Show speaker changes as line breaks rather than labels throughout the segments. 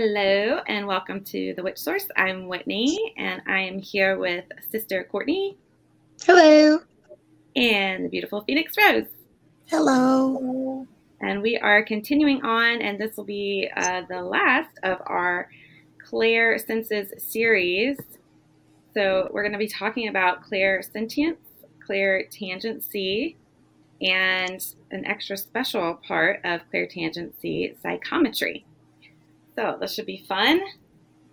Hello and welcome to the Witch Source. I'm Whitney and I am here with Sister Courtney.
Hello.
And the beautiful Phoenix Rose.
Hello.
And we are continuing on, and this will be uh, the last of our Clairsenses series. So we're going to be talking about Clairsentience, Claire tangency, and an extra special part of Clairtangency psychometry. So this should be fun.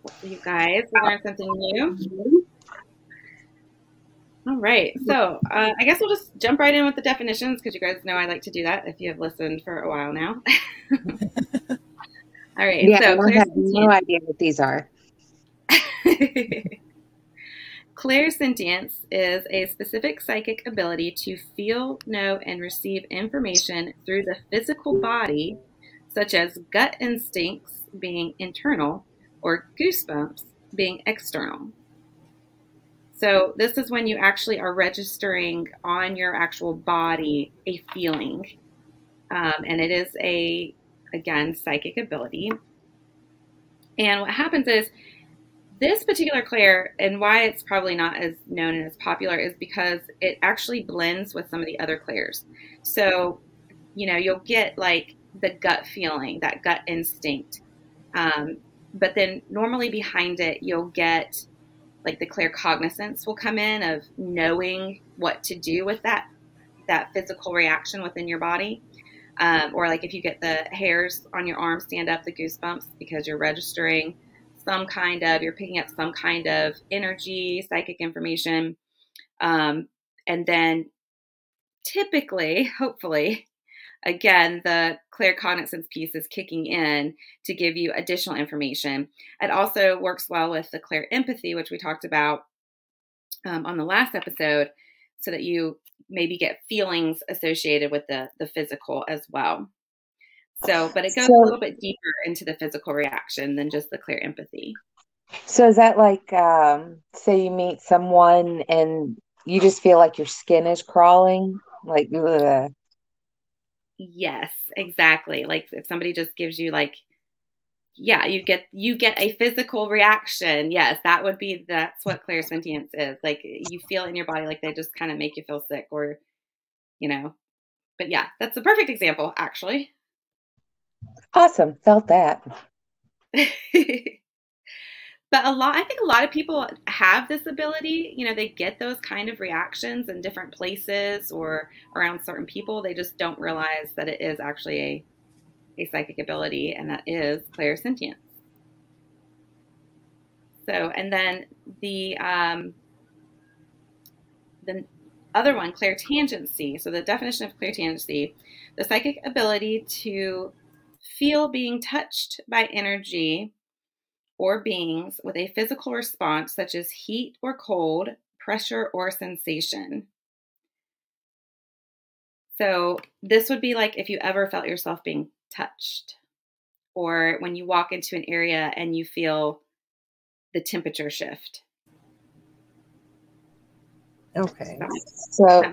Hopefully you guys learn something new. All right. So uh, I guess we'll just jump right in with the definitions because you guys know I like to do that if you have listened for a while now. All right.
Yeah,
so
I have no idea what these are.
Clairsentience is a specific psychic ability to feel, know, and receive information through the physical body, such as gut instincts, being internal or goosebumps being external. So, this is when you actually are registering on your actual body a feeling. Um, and it is a, again, psychic ability. And what happens is this particular clair, and why it's probably not as known and as popular, is because it actually blends with some of the other clairs. So, you know, you'll get like the gut feeling, that gut instinct. Um, but then normally behind it, you'll get like the claircognizance will come in of knowing what to do with that that physical reaction within your body. Um, or like if you get the hairs on your arm stand up, the goosebumps because you're registering some kind of you're picking up some kind of energy, psychic information, um, and then typically, hopefully, again, the claircognizance piece is kicking in to give you additional information. It also works well with the clair empathy, which we talked about um, on the last episode, so that you maybe get feelings associated with the, the physical as well. So, but it goes so, a little bit deeper into the physical reaction than just the clair empathy.
So, is that like, um, say you meet someone and you just feel like your skin is crawling? Like, ugh.
Yes, exactly. Like if somebody just gives you like yeah, you get you get a physical reaction. Yes, that would be that's what clairsentience is. Like you feel in your body like they just kind of make you feel sick or you know. But yeah, that's a perfect example actually.
Awesome. Felt that.
but a lot i think a lot of people have this ability you know they get those kind of reactions in different places or around certain people. They just don't realize that it is actually a, a psychic ability and that is clairsentience. So and then the um, the other one clairtangency. So the definition of clairtangency the psychic ability to feel being touched by energy or beings with a physical response such as heat or cold, pressure or sensation. So, this would be like if you ever felt yourself being touched, or when you walk into an area and you feel the temperature shift.
Okay.
So,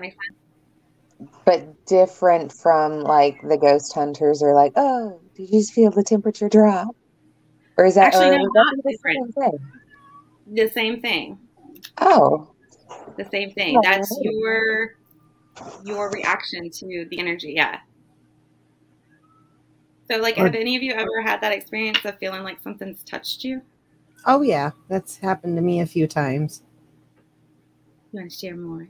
but different from like the ghost hunters are like, oh, did you just feel the temperature drop? Or is that
actually no, not the different? Same the same thing.
Oh,
the same thing. That's your your reaction to the energy. Yeah. So, like, have any of you ever had that experience of feeling like something's touched you?
Oh yeah, that's happened to me a few times.
You want to share more?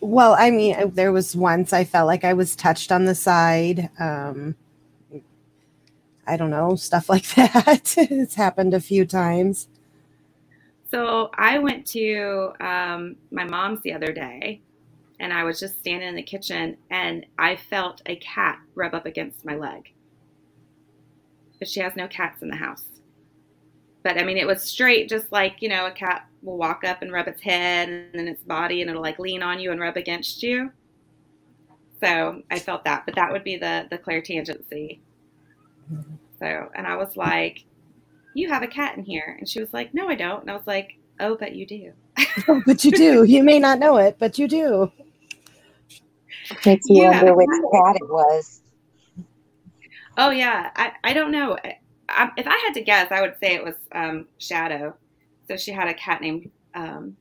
Well, I mean, there was once I felt like I was touched on the side. Um, I don't know, stuff like that. it's happened a few times.
So I went to um, my mom's the other day and I was just standing in the kitchen and I felt a cat rub up against my leg. But she has no cats in the house. But I mean, it was straight, just like, you know, a cat will walk up and rub its head and then its body and it'll like lean on you and rub against you. So I felt that, but that would be the, the clairtangency. So, and I was like, You have a cat in here. And she was like, No, I don't. And I was like, Oh, but you do.
oh, but you do. You may not know it, but you do.
Makes you wonder which cat it was.
Oh, yeah. I, I don't know. I, I, if I had to guess, I would say it was um, Shadow. So she had a cat named um,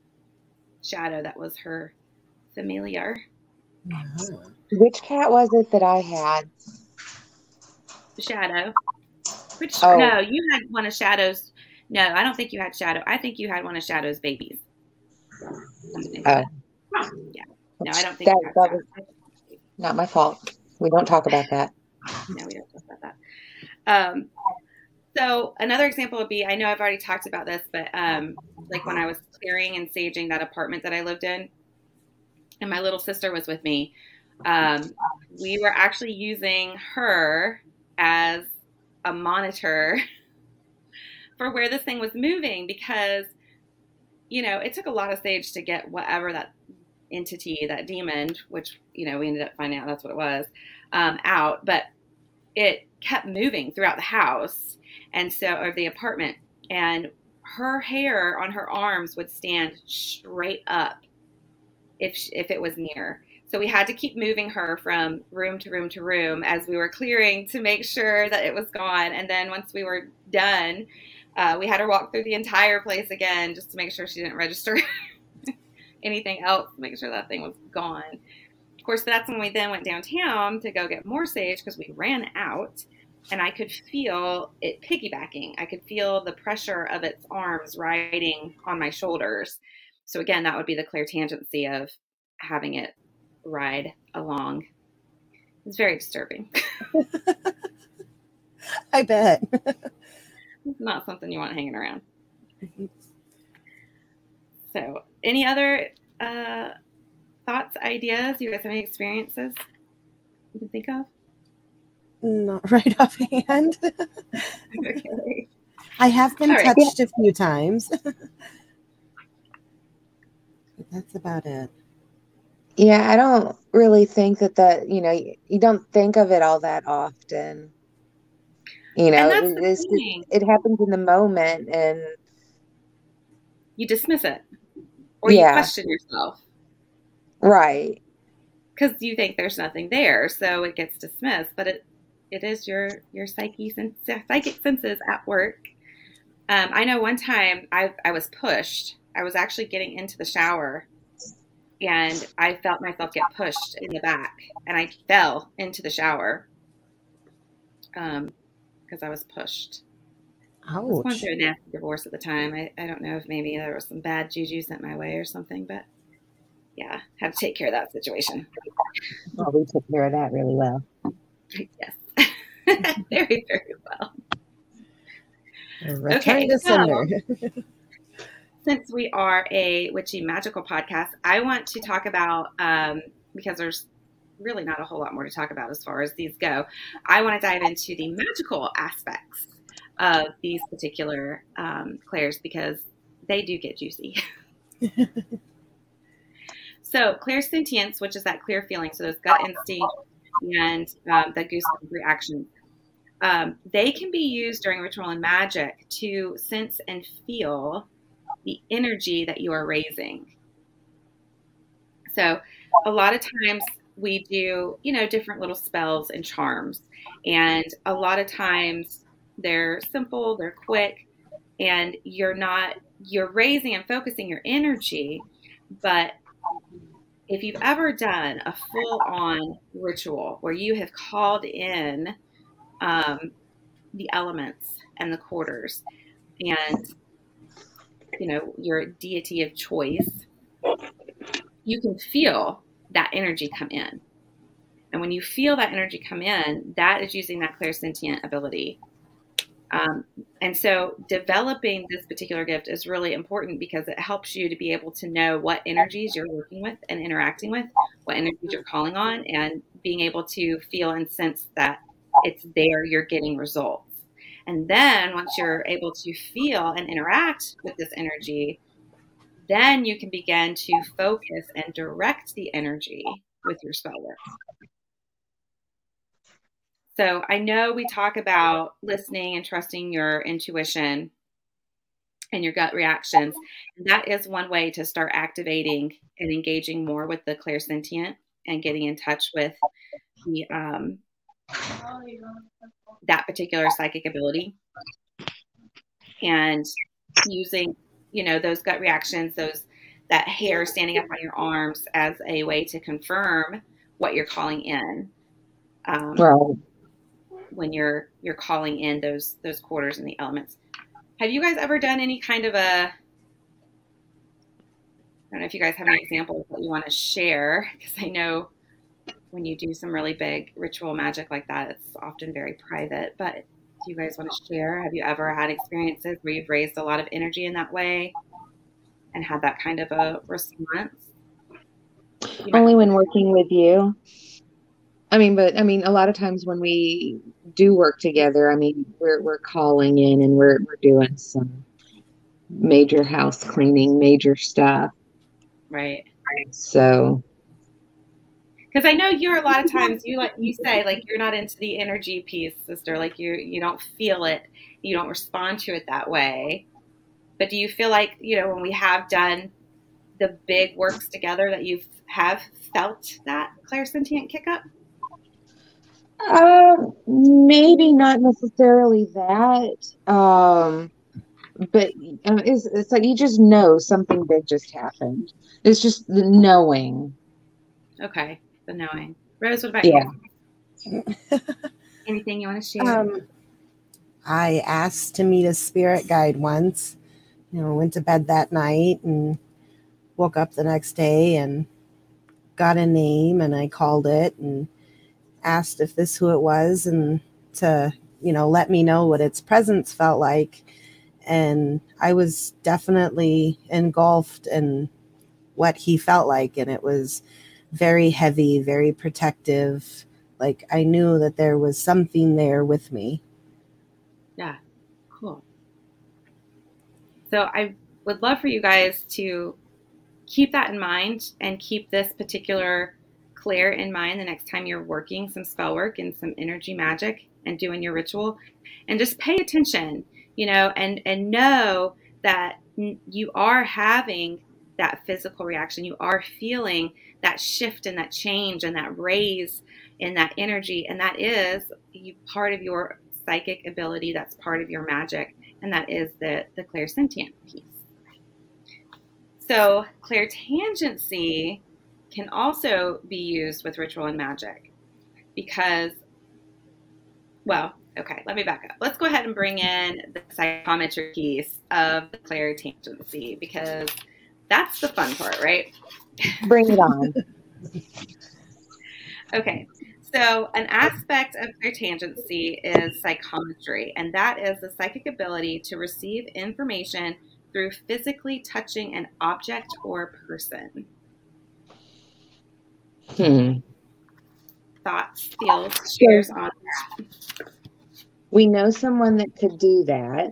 Shadow that was her familiar.
Which cat was it that I had?
Shadow. Which
Oh.
no, you had one of Shadow's. No, I don't think you had Shadow. I think you had one of Shadow's babies.
Oh.
Yeah. No, I don't think
that, that was not my fault. We don't talk about that.
No, we don't talk about that. Um, so another example would be I know I've already talked about this, but um, like when I was clearing and saging that apartment that I lived in, and my little sister was with me, um, we were actually using her as a monitor for where this thing was moving because, you know, it took a lot of sage to get whatever that entity, that demon, which, you know, we ended up finding out that's what it was, um, out. But it kept moving throughout the house and so or the apartment and her hair on her arms would stand straight up if if it was near so we had to keep moving her from room to room to room as we were clearing to make sure that it was gone and then once we were done uh, we had her walk through the entire place again just to make sure she didn't register anything else make sure that thing was gone of course, that's when we then went downtown to go get more sage because we ran out and I could feel it piggybacking. I could feel the pressure of its arms riding on my shoulders. So, again, that would be the clairtangency of having it ride along. It's very disturbing.
I bet.
It's not something you want hanging around. So, any other uh, thoughts, ideas? You guys have any experiences you can think of?
Not right offhand.
okay.
I have been
right.
touched a few times. that's about it.
Yeah, I don't really think that that, you know, you, you don't think of it all that often. You know, it, it happens in the moment and
You dismiss it, or you question yourself
right.
because you think there's nothing there, so it gets dismissed. But it it is your your psyche sen- psychic senses at work. Um, I know one time I I was pushed. I was actually getting into the shower, and I felt myself get pushed in the back, and I fell into the shower. Um, because I was pushed. I was going through a nasty divorce at the time. I, I don't know if maybe there was some bad juju sent my way or something, but yeah, had to take care of that situation.
Well, we took care of that really well.
Yes. very, very well.
Return
Okay, so-. Since we are a witchy magical podcast, I want to talk about um, because there's really not a whole lot more to talk about as far as these go. I want to dive into the magical aspects of these particular um, clairs because they do get juicy. so, clairsentience, which is that clear feeling, so those gut instinct and um, the goosebump reaction, um, they can be used during ritual and magic to sense and feel the energy that you are raising. So, a lot of times we do, you know, different little spells and charms, and a lot of times they're simple, they're quick, and you're not you're raising and focusing your energy, but if you've ever done a full on ritual where you have called in um, the elements and the quarters and you know your deity of choice you can feel that energy come in. And when you feel that energy come in that is using that clairsentient ability. Um, and so developing this particular gift is really important because it helps you to be able to know what energies you're working with and interacting with what energies you're calling on and being able to feel and sense that it's there you're getting results and then once you're able to feel and interact with this energy, then you can begin to focus and direct the energy with your spell work. So I know we talk about listening and trusting your intuition and your gut reactions. And that is one way to start activating and engaging more with the clairsentient and getting in touch with the um, that particular psychic ability and using you know those gut reactions those that hair standing up on your arms as a way to confirm what you're calling in um,
Right.
when you're you're calling in those those quarters and the elements have you guys ever done any kind of a I don't know if you guys have any examples that you want to share because I know when you do some really big ritual magic like that, it's often very private. But do you guys want to share? Have you ever had experiences where you've raised a lot of energy in that way and had that kind of a response? You
Only when working with you. I mean, but I mean, a lot of times when we do work together, I mean, we're we're calling in and we're we're doing some major house cleaning, major stuff.
right.
So
Because I know you're a lot of times you like you say like you're not into the energy piece, sister. Like you you don't feel it, you don't respond to it that way. But do you feel like you know when we have done the big works together that you have felt that clairsentient kick up?
Um, maybe not necessarily that. Um, but uh, it's, it's like you just know something big just happened. It's just the knowing.
Okay, the knowing. Rose, what about
Yeah.
you? Anything you want to share?
Um, I asked to meet a spirit guide once. You know, went to bed that night and woke up the next day and got a name and I called it and asked if this who it was and to, you know, let me know what its presence felt like. And I was definitely engulfed in what he felt like. And it was very heavy, very protective. Like I knew that there was something there with me.
Yeah, cool. So I would love for you guys to keep that in mind and keep this particular clear in mind the next time you're working some spell work and some energy magic and doing your ritual and just pay attention, you know, and and know that you are having that physical reaction. You are feeling that shift and that change and that raise in that energy and that is you part of your psychic ability that's part of your magic and that is the the clairsentient piece so clairtangency can also be used with ritual and magic because well okay let me back up let's go ahead and bring in the psychometry piece of the clairtangency because that's the fun part right
Bring it on.
Okay, so an aspect of clairtangency is psychometry, and that is the psychic ability to receive information through physically touching an object or person.
Hmm.
Thoughts, feels, shares on that.
We know someone that could do that,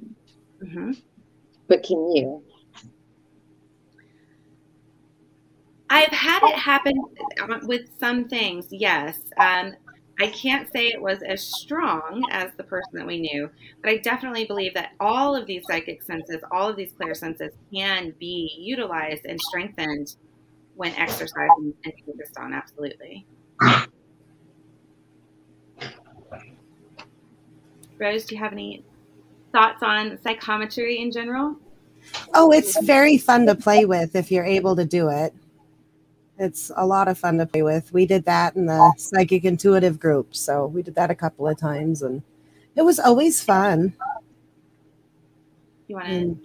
hmm
but can you?
I've had it happen with some things, yes. Um, I can't say it was as strong as the person that we knew, but I definitely believe that all of these psychic senses, all of these clear senses can be utilized and strengthened when exercised and and focused on. Absolutely. Rose, do you have any thoughts on psychometry in general?
Oh, it's very fun to play with if you're able to do it. It's a lot of fun to play with. We did that in the psychic intuitive group, so we did that a couple of times, and it was always fun.
You want to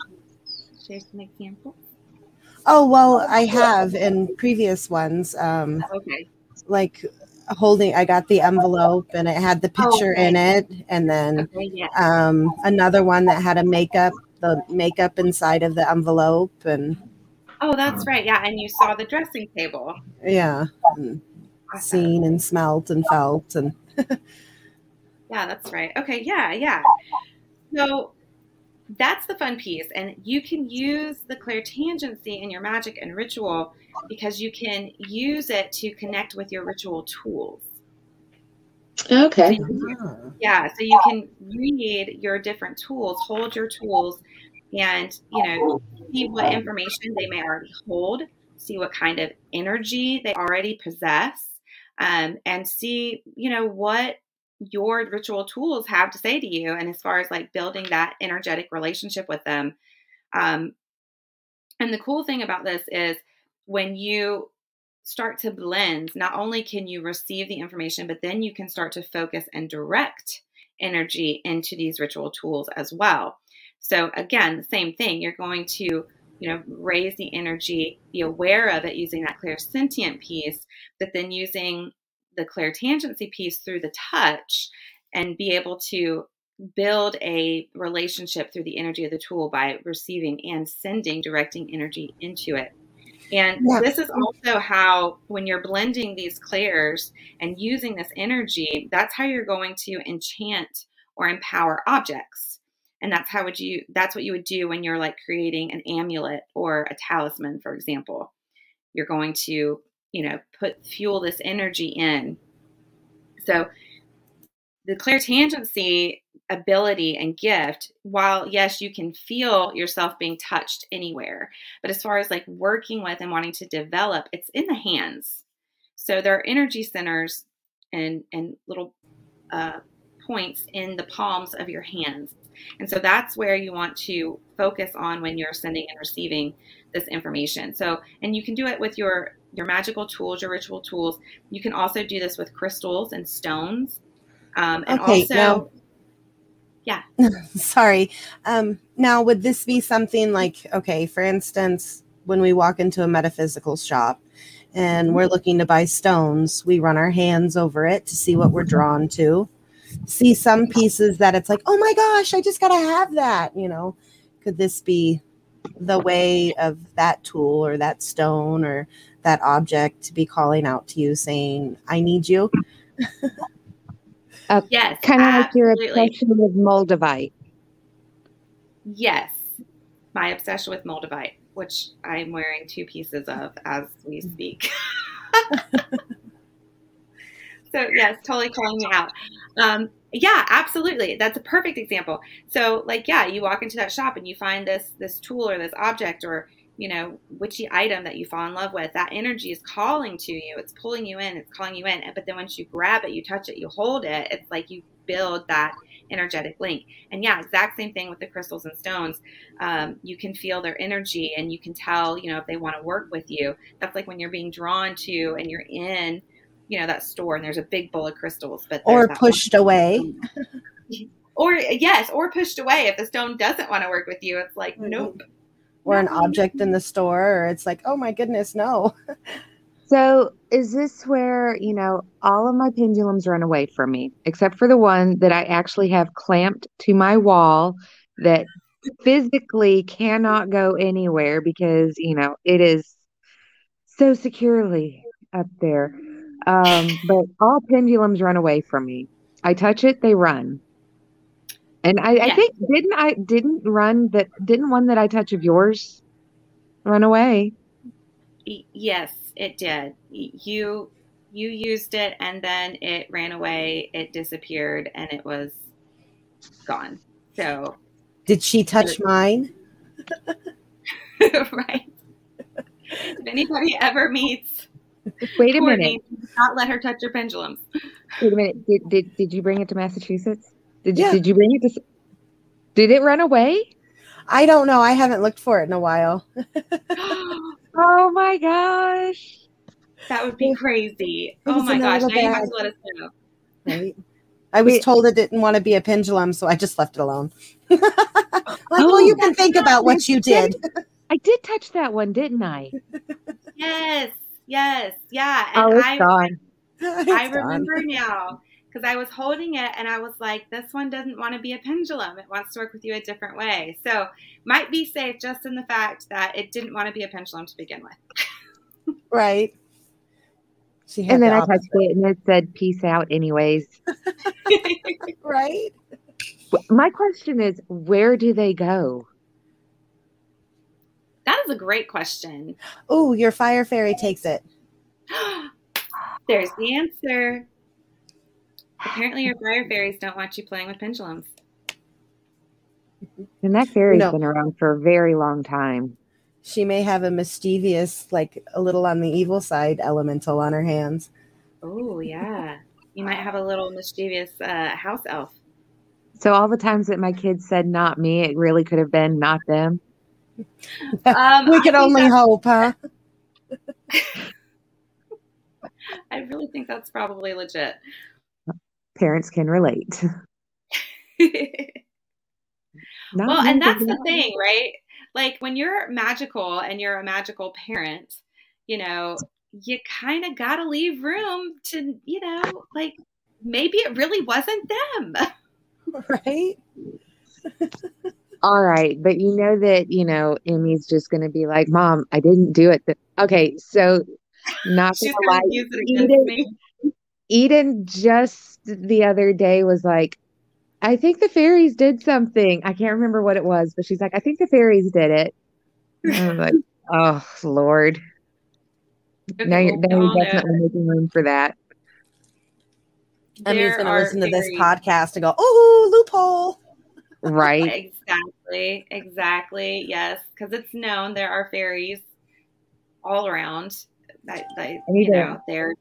share some examples?
oh well, I have in previous ones, um,
Okay.
like holding. I got the envelope, and it had the picture
okay.
in it, and then
Okay. Yeah.
um, another one that had a makeup, the makeup inside of the envelope, and
Oh, that's right. Yeah, and you saw the dressing table.
yeah, and
Awesome.
seen and smelt and felt, and
Yeah, that's right. Okay, yeah, yeah. So that's the fun piece. And you can use the clairtangency in your magic and ritual because you can use it to connect with your ritual tools.
Okay.
Ah.
Yeah, so you can read your different tools, hold your tools, and you know, see what information they may already hold, see what kind of energy they already possess, um, and see, you know, what your ritual tools have to say to you. And as far as like building that energetic relationship with them um, and the cool thing about this is when you start to blend not only can you receive the information but then you can start to focus and direct energy into these ritual tools as well so again the same thing you're going to you know raise the energy be aware of it using that clairsentient piece but then using the clairtangency piece through the touch and be able to build a relationship through the energy of the tool by receiving and sending directing energy into it. And yeah. this is also how, when you're blending these clairs and using this energy, that's how you're going to enchant or empower objects. And that's how would you that's what you would do when you're like creating an amulet or a talisman, for example. You're going to you know, put fuel this energy in. So the clairtangency ability and gift, while yes, you can feel yourself being touched anywhere, but as far as like working with and wanting to develop, it's in the hands. So there are energy centers and and little uh, points in the palms of your hands. And so that's where you want to focus on when you're sending and receiving this information. So, and you can do it with your your magical tools, your ritual tools. You can also do this with crystals and stones. Um, and okay, also, now, yeah.
Sorry. Um, now, would this be something like, okay, for instance, when we walk into a metaphysical shop and we're looking to buy stones, we run our hands over it to see what we're drawn to. See some pieces that it's like, oh my gosh, I just got to have that. You know, could this be the way of that tool or that stone or that object to be calling out to you saying, I need you?
uh, yes. Kind of like your obsession with Moldavite.
Yes. My obsession with Moldavite, which I'm wearing two pieces of as we speak. so, yes, totally calling me out. Um, yeah, absolutely. That's a perfect example. So, like, yeah, you walk into that shop and you find this this tool or this object or you know witchy item that you fall in love with. That energy is calling to you. It's pulling you in. It's calling you in. But then once you grab it, you touch it, you hold it. It's like you build that energetic link. And yeah, exact same thing with the crystals and stones. Um, you can feel their energy and you can tell, you know, if they want to work with you. That's like when you're being drawn to and you're in you know that store and there's a big bowl of crystals but
or pushed one. away.
or yes or pushed away if the stone doesn't want to work with you. It's like mm-hmm. nope.
Or an object in the store or it's like oh my goodness no.
So is this where you know all of my pendulums run away from me except for the one that i actually have clamped to my wall that physically cannot go anywhere because you know it is so securely up there um, but all pendulums run away from me. I touch it, they run. And I, I think didn't I didn't run that didn't one that I touch of yours run away?
Yes, it did. You you used it and then it ran away, it disappeared and it was gone. So
did she touch mine?
right. If anybody ever meets
Wait a minute.
Not let her touch your pendulums.
Wait a minute. Did, did, did you bring it to Massachusetts? Did you, yeah. did you bring it to? Did it run away?
I don't know. I haven't looked for it in a while.
oh my gosh.
That would be crazy. Oh my gosh. Now bad. you have to let us know.
Right. I was Wait. told it didn't want to be a pendulum, so I just left it alone. like, oh, well, you oh. can think about what you did.
I did touch that one, didn't I?
yes. Yes, yeah.
And oh, it's I, gone.
I remember now because I was holding it and I was like, this one doesn't want to be a pendulum. It wants to work with you a different way. So might be safe just in the fact that it didn't want to be a pendulum to begin with.
right.
and then the I touched it and it said peace out anyways.
right.
My question is, where do they go?
That is a great question.
Oh, your fire fairy takes it.
There's the answer. Apparently, your fire fairies don't want you playing with pendulums.
And that fairy's no. been around for a very long time.
She may have a mischievous, like a little on the evil side elemental on her hands.
Oh, yeah. You might have a little mischievous uh, house elf.
So all the times that my kids said not me, it really could have been not them.
Um,
we can only hope, huh?
I really think that's probably legit.
Parents can relate.
Well, and that's the thing, right? Like when you're magical and you're a magical parent, you know, you kind of got to leave room to, you know, like maybe it really wasn't them.
Right?
All right, but you know that you know Emmy's just going to be like, "Mom, I didn't do it." th-" Okay, so not
She's
gonna lie,
going to use it against
Eden,
me.
Eden just the other day was like, "I think the fairies did something. I can't remember what it was, but she's like, I think the fairies did it." I was like, "Oh Lord,
Okay,
now you're now you're
know
definitely making room for that."
Emmy's going to
are
listen to this podcast and go, oh, loophole.
Right?
Exactly, exactly. Yes, because it's known there are fairies all around. That, that
I
you
to-
know, they're.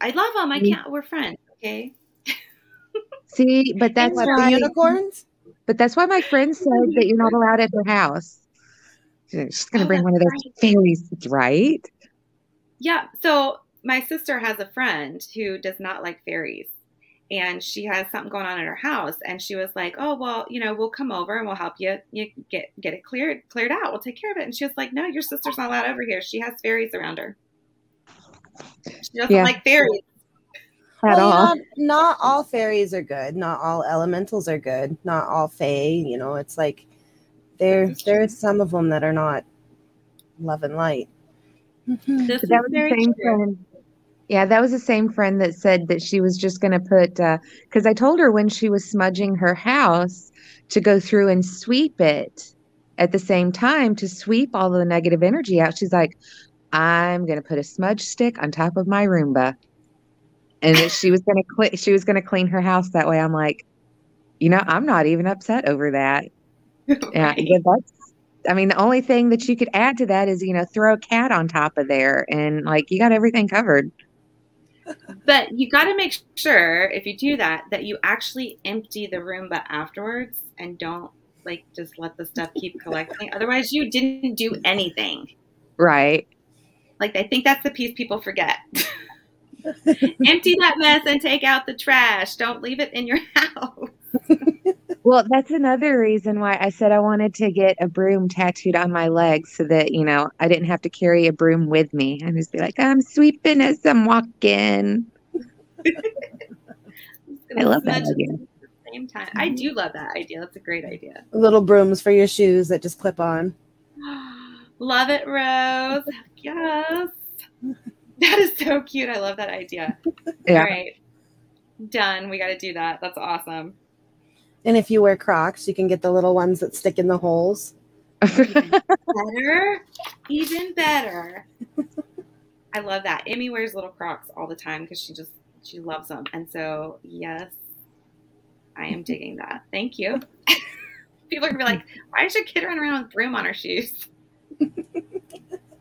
I love them. I can't. We're friends. Okay.
See, but that's
What,
why.
the unicorns?
But that's why my friend said that you're not allowed at her house. She's going to
Oh,
bring one of those
that's
fairies, right?
Yeah. So my sister has a friend who does not like fairies. And she has something going on at her house, and she was like, "Oh well, you know, we'll come over and we'll help you, you get get it cleared cleared out. We'll take care of it." And she was like, "No, your sister's not allowed over here. She has fairies around her. She doesn't
Yeah.
like fairies."
At
Well,
all.
Not, not all fairies are good. Not all elementals are good. Not all fae. You know, it's like there
This is
there's some of them that are not love and light.
This
But that
is
was the
very
same
true.
friend. Yeah, that was the same friend that said that she was just going to put, uh, because I told her when she was smudging her house to go through and sweep it at the same time to sweep all the negative energy out. She's like, I'm going to put a smudge stick on top of my Roomba. And she was going to clean, she was going to clean her house that way. I'm like, you know, I'm not even upset over that.
Right.
yeah, that's. I mean, the only thing that you could add to that is, you know, throw a cat on top of there, and like you got everything covered.
But you got to make sure if you do that that you actually empty the Roomba afterwards and don't like just let the stuff keep collecting. Otherwise, you didn't do anything.
Right.
Like I think that's the piece people forget. empty that mess and take out the trash. Don't leave it in your house.
Well, that's another reason why I said I wanted to get a broom tattooed on my leg so that, you know, I didn't have to carry a broom with me and just be like, I'm sweeping as I'm walking. I love that idea.
Same time, I do love that idea. That's a great idea.
Little brooms for your shoes that just clip on.
love it, Rose. Yes, that is so cute. I love that idea.
Yeah.
All right, done. We got to do that. That's awesome.
And if you wear Crocs, you can get the little ones that stick in the holes.
Better, even better. I love that. Emmy wears little Crocs all the time because she just she loves them, and so yes, I am digging that. Thank you. People are gonna be like, "Why does your kid run around with broom on her shoes?"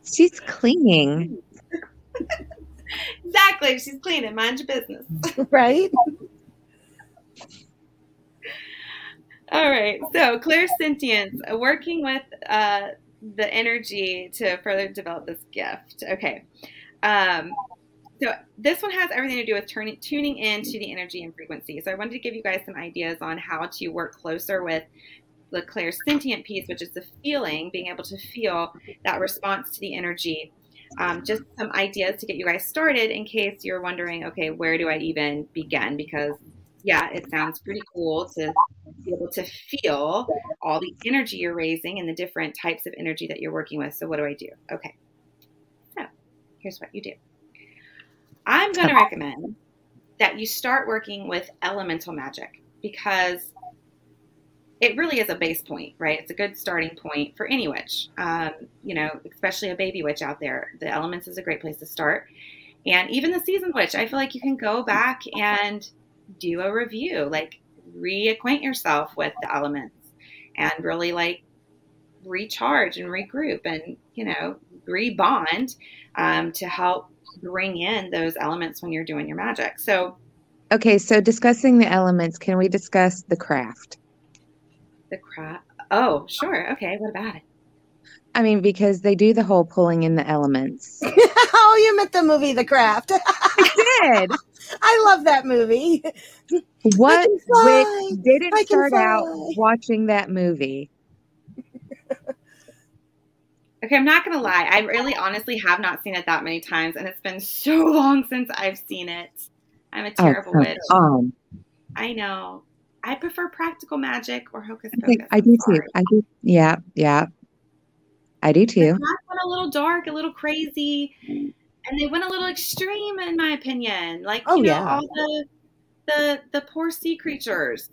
She's cleaning.
Exactly. She's cleaning. Mind your business.
right?
All right. So, clairsentience, working with uh, the energy to further develop this gift. Okay. Um, so, this one has everything to do with turning, tuning into the energy and frequency. So, I wanted to give you guys some ideas on how to work closer with the clairsentient piece, which is the feeling, being able to feel that response to the energy. Um, just some ideas to get you guys started in case you're wondering, okay, where do I even begin? Because, yeah, it sounds pretty cool to be able to feel all the energy you're raising and the different types of energy that you're working with. So, what do I do? Okay. So, here's what you do I'm going to recommend that you start working with elemental magic because it really is a base point, right? It's a good starting point for any witch, um, you know, especially a baby witch out there. The elements is a great place to start. And even the seasoned witch, I feel like you can go back and do a review, like reacquaint yourself with the elements and really like recharge and regroup and, you know, rebond um, to help bring in those elements when you're doing your magic. So
Okay, so discussing the elements, can we discuss the craft?
the craft. Oh, sure. Okay. What about it?
I mean, because they do the whole pulling in the elements.
oh, you meant the movie The Craft.
I Did
I love that movie.
what
can fly.
which didn't
I can
start out watching that movie?
Okay, I'm not gonna lie. I really, honestly have not seen it that many times, and it's been so long since I've seen it. I'm a
Oh,
terrible
come
witch.
on.
I know. I prefer practical magic or hocus
I, think
pocus.
I do
I'm
too. I do. Yeah, yeah. I do too.
craft went a little dark, a little crazy, and they went a little extreme, in my opinion. Like
Oh,
you know,
yeah.
all the the the poor sea creatures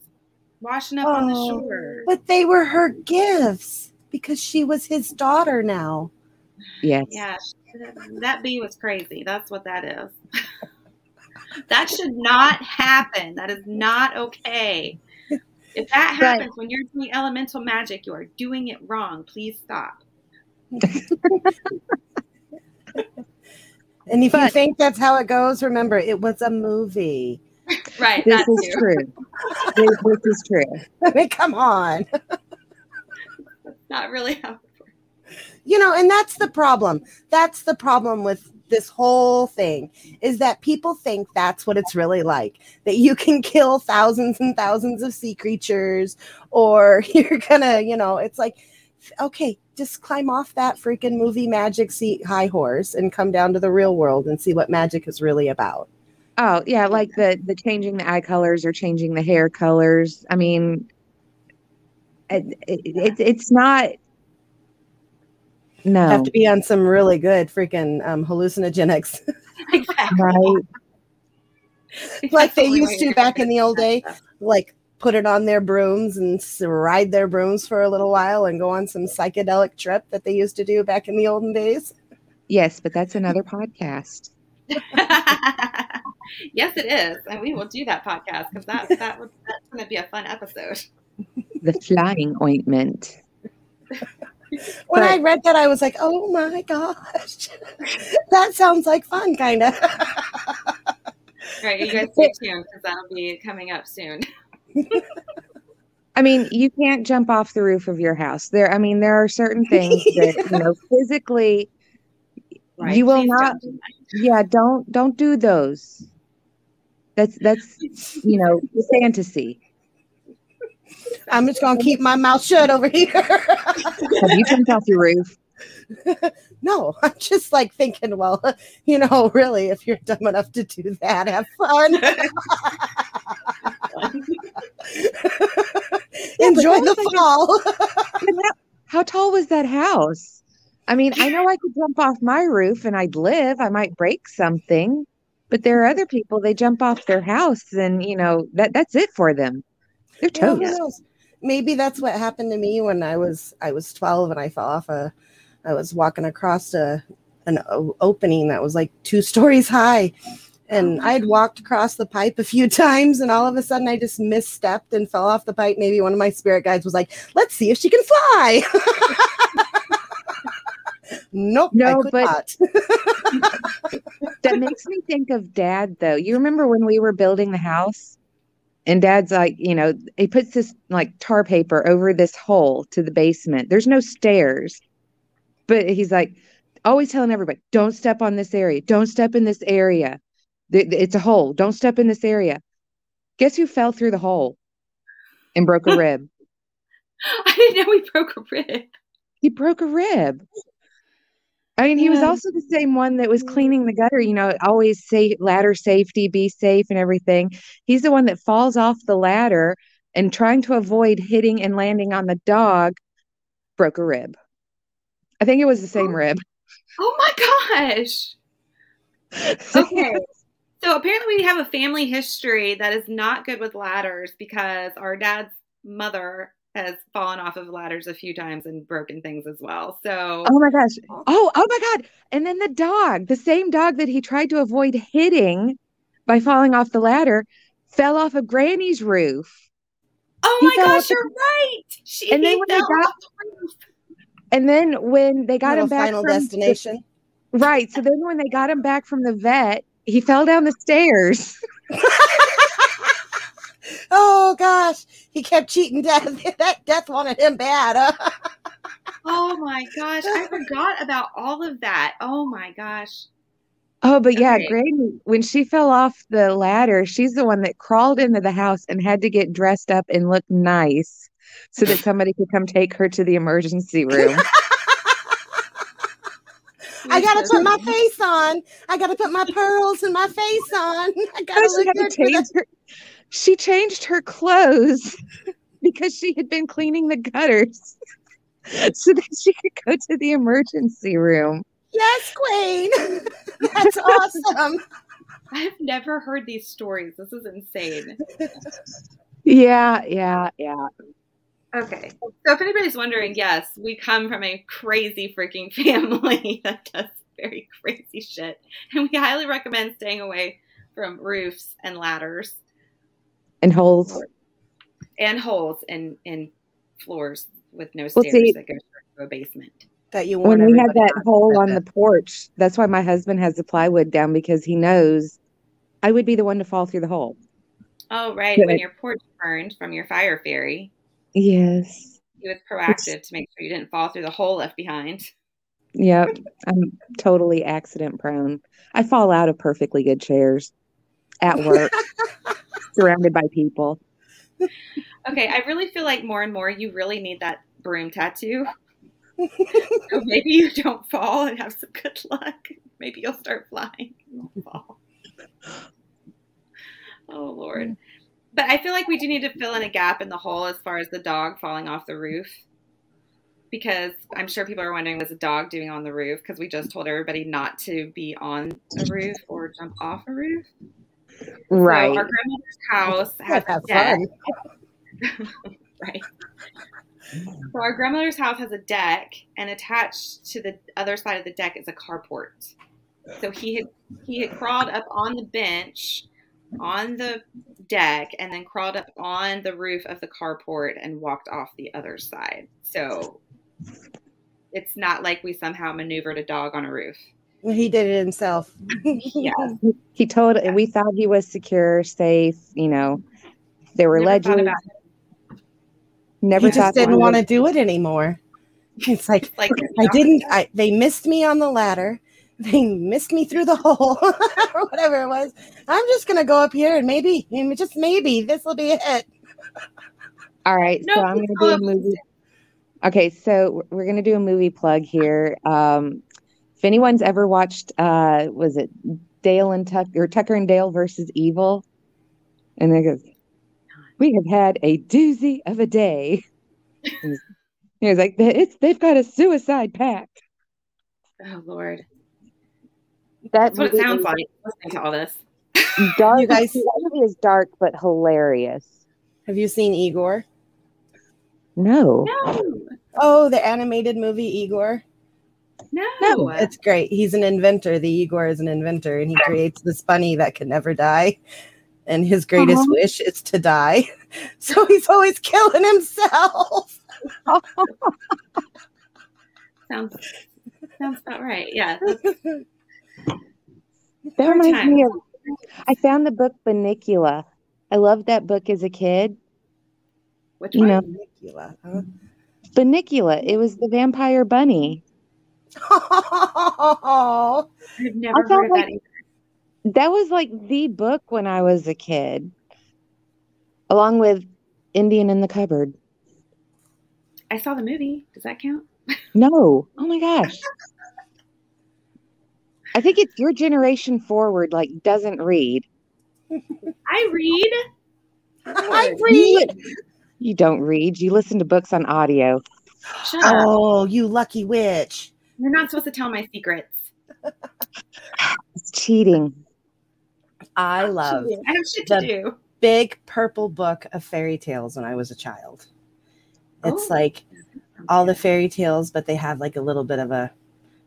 washing up on the
Oh,
shore.
But they were her gifts because she was his daughter now.
Yes.
Yeah, that bee was crazy. That's what that is. that should not happen. That is not okay. If that
But-
happens when you're doing elemental magic, you are doing it wrong. Please stop.
And if you think that's how it goes, remember it was a movie.
Right,
This
that
is
too.
true. this, this is true.
I mean, come on.
Not really how.
You know, and that's the problem. That's the problem with this whole thing is that people think that's what it's really like that you can kill thousands and thousands of sea creatures or you're gonna you know it's like okay just climb off that freaking movie magic seat high horse and come down to the real world and see what magic is really about
Oh, yeah, like the the changing the eye colors or changing the hair colors. I mean, it, it, it, it's not. No,
have to be on some really good freaking um, hallucinogenics
Exactly.
right?
like they
That's the
used to back in the old day like put it on their brooms and ride their brooms for a little while and go on some psychedelic trip that they used to do back in the olden days.
Yes, but that's another podcast.
yes, it is, and we will do that podcast because that that would that's going to be a fun episode.
The flying ointment.
When
But-
I read that, I was like, "Oh my gosh, that sounds like fun, kind of."
right, you guys stay tuned because that'll be coming up soon.
I mean, you can't jump off the roof of your house. There, I mean, there are certain things that you know physically.
Right?
You will
Please don't do.
Yeah, don't don't do those. That's that's you know fantasy.
I'm just gonna keep my mouth shut over here.
Have you jumped off your roof?
no, I'm just like thinking, well, you know, really, if you're dumb enough to do that, have fun. Enjoy the fall.
How, tall was that house? I mean, I know I could jump off my roof and I'd live. I might break something, but there are other people. They jump off their house and you know that that's it for them. They're
You know, who
toast.
knows? Maybe that's what happened to me when I was I was 12 and I fell off a I was walking across a an opening that was like two stories high. And oh I'd walked across the pipe a few times, and all of a sudden I just misstepped and fell off the pipe. Maybe one of my spirit guides was like, "Let's see if she can fly." nope, I
No,
could
but-
not.
That makes me think of dad though. You remember when we were building the house? And dad's like, you know, he puts this like tar paper over this hole to the basement. There's no stairs. But he's like always telling everybody, don't step on this area. Don't step in this area. It's a hole. Don't step in this area. Guess who fell through the hole and broke a rib?
I didn't know we broke a rib.
He broke a rib. I mean, he was also the same one that was cleaning the gutter, you know, always say ladder safety, be safe and everything. He's the one that falls off the ladder and trying to avoid hitting and landing on the dog, broke a rib. I think it was the same oh. rib.
Oh my gosh. Okay. So apparently we have a family history that is not good with ladders because our dad's mother has fallen off of ladders a few times and broken things as well. So
Oh my gosh. Oh, oh my God. And then the dog, the same dog that he tried to avoid hitting by falling off the ladder, fell off of Granny's roof.
Oh
He
my gosh, you're right. She
And then when they got-
off the roof.
And then when they got
Little
him back
final
from the-
destination.
Right. So then when they got him back from the vet, he fell down the stairs.
oh gosh, he kept cheating death. That death wanted him bad. Huh?
Oh my gosh, I forgot about all of that. Oh my gosh.
Oh, but yeah,
Okay.
Grady, when she fell off the ladder, she's the one that crawled into the house and had to get dressed up and look nice so that somebody could come take her to the emergency room.
I gotta put my face on. I gotta put my pearls and my face on. I gotta
she
look
had to
good for the-
change her. She changed her clothes because she had been cleaning the gutters so that she could go to the emergency room.
Yes, Queen. That's awesome.
I've never heard these stories. This is insane.
Yeah, yeah, yeah.
Okay. So if anybody's wondering, yes, we come from a crazy freaking family that does very crazy shit. And we highly recommend staying away from roofs and ladders
And holes.
and holes in, in floors with no
Well,
stairs
see-
that go straight to a basement.
That you warn
When we had that hole on the porch, that's why my husband has the plywood down because he knows I would be the one to fall through the hole.
Oh, right.
Yeah.
When your porch burned from your fire fairy,
Yes.
he was proactive to make sure you didn't fall through the hole left behind.
Yep. I'm totally accident prone. I fall out of perfectly good chairs at work, surrounded by people.
Okay, I really feel like more and more you really need that broom tattoo. so maybe you don't fall and have some good luck. Maybe you'll start flying. You won't fall. Oh Lord. But I feel like we do need to fill in a gap in the hole as far as the dog falling off the roof. Because I'm sure people are wondering what's a dog doing on the roof because we just told everybody not to be on a roof or jump off a roof.
Right.
So our grandmother's house has a deck. right. So our grandmother's house has a deck, and attached to the other side of the deck is a carport. So he had he had crawled up on the bench on the deck, and then crawled up on the roof of the carport and walked off the other side. So it's not like we somehow maneuvered a dog on a roof.
He did it himself.
Yeah,
He told, and we thought he was secure, safe. You know, there were
Never thought
Never
he just
thought that
didn't want to do it anymore. It's like
like
I didn't. I they missed me on the ladder. They missed me through the hole or whatever it was. I'm just gonna go up here and maybe, just maybe, this will be it.
All right,
No,
so I'm going to do a movie. Okay, so we're going to do a movie plug here. Um, if anyone's ever watched, uh, was it Dale and Tucker or Tucker and Dale versus Evil? And they go, "We have had a doozy of a day." And He was like, "It's they've got a suicide pact."
Oh Lord,
That
that's what it sounds
is
like listening to all this.
dark.
You guys-
that movie is dark but hilarious.
Have you seen Igor?
No,
No,
Oh, the animated movie Igor.
no,
No,
It's great. He's an inventor. The Igor is an inventor, and he creates this bunny that can never die. And his greatest
Uh-huh.
wish is to die. So he's always killing himself.
sounds sounds about right. Yeah,
that reminds
times.
me of. I found the book Bunnicula. I loved that book as a kid.
which
You
one?
know,
Caligula, huh?
Bunnicula. It was the vampire bunny.
Oh,
I've never
felt
heard of
like-
that. Either.
That was like the book when I was a kid, along with Indian in the Cupboard.
I saw the movie. Does that count?
No. Oh my gosh. I think it's your generation forward, like, doesn't read.
I read.
I read.
you don't read. You listen to books on audio.
Shut up.
Oh, you lucky witch.
You're not supposed to tell my secrets.
It's cheating.
I love
I have shit to
the-
do.
big purple book of fairy tales when I was a child. It's
Oh.
like all the fairy tales, but they have like a little bit of a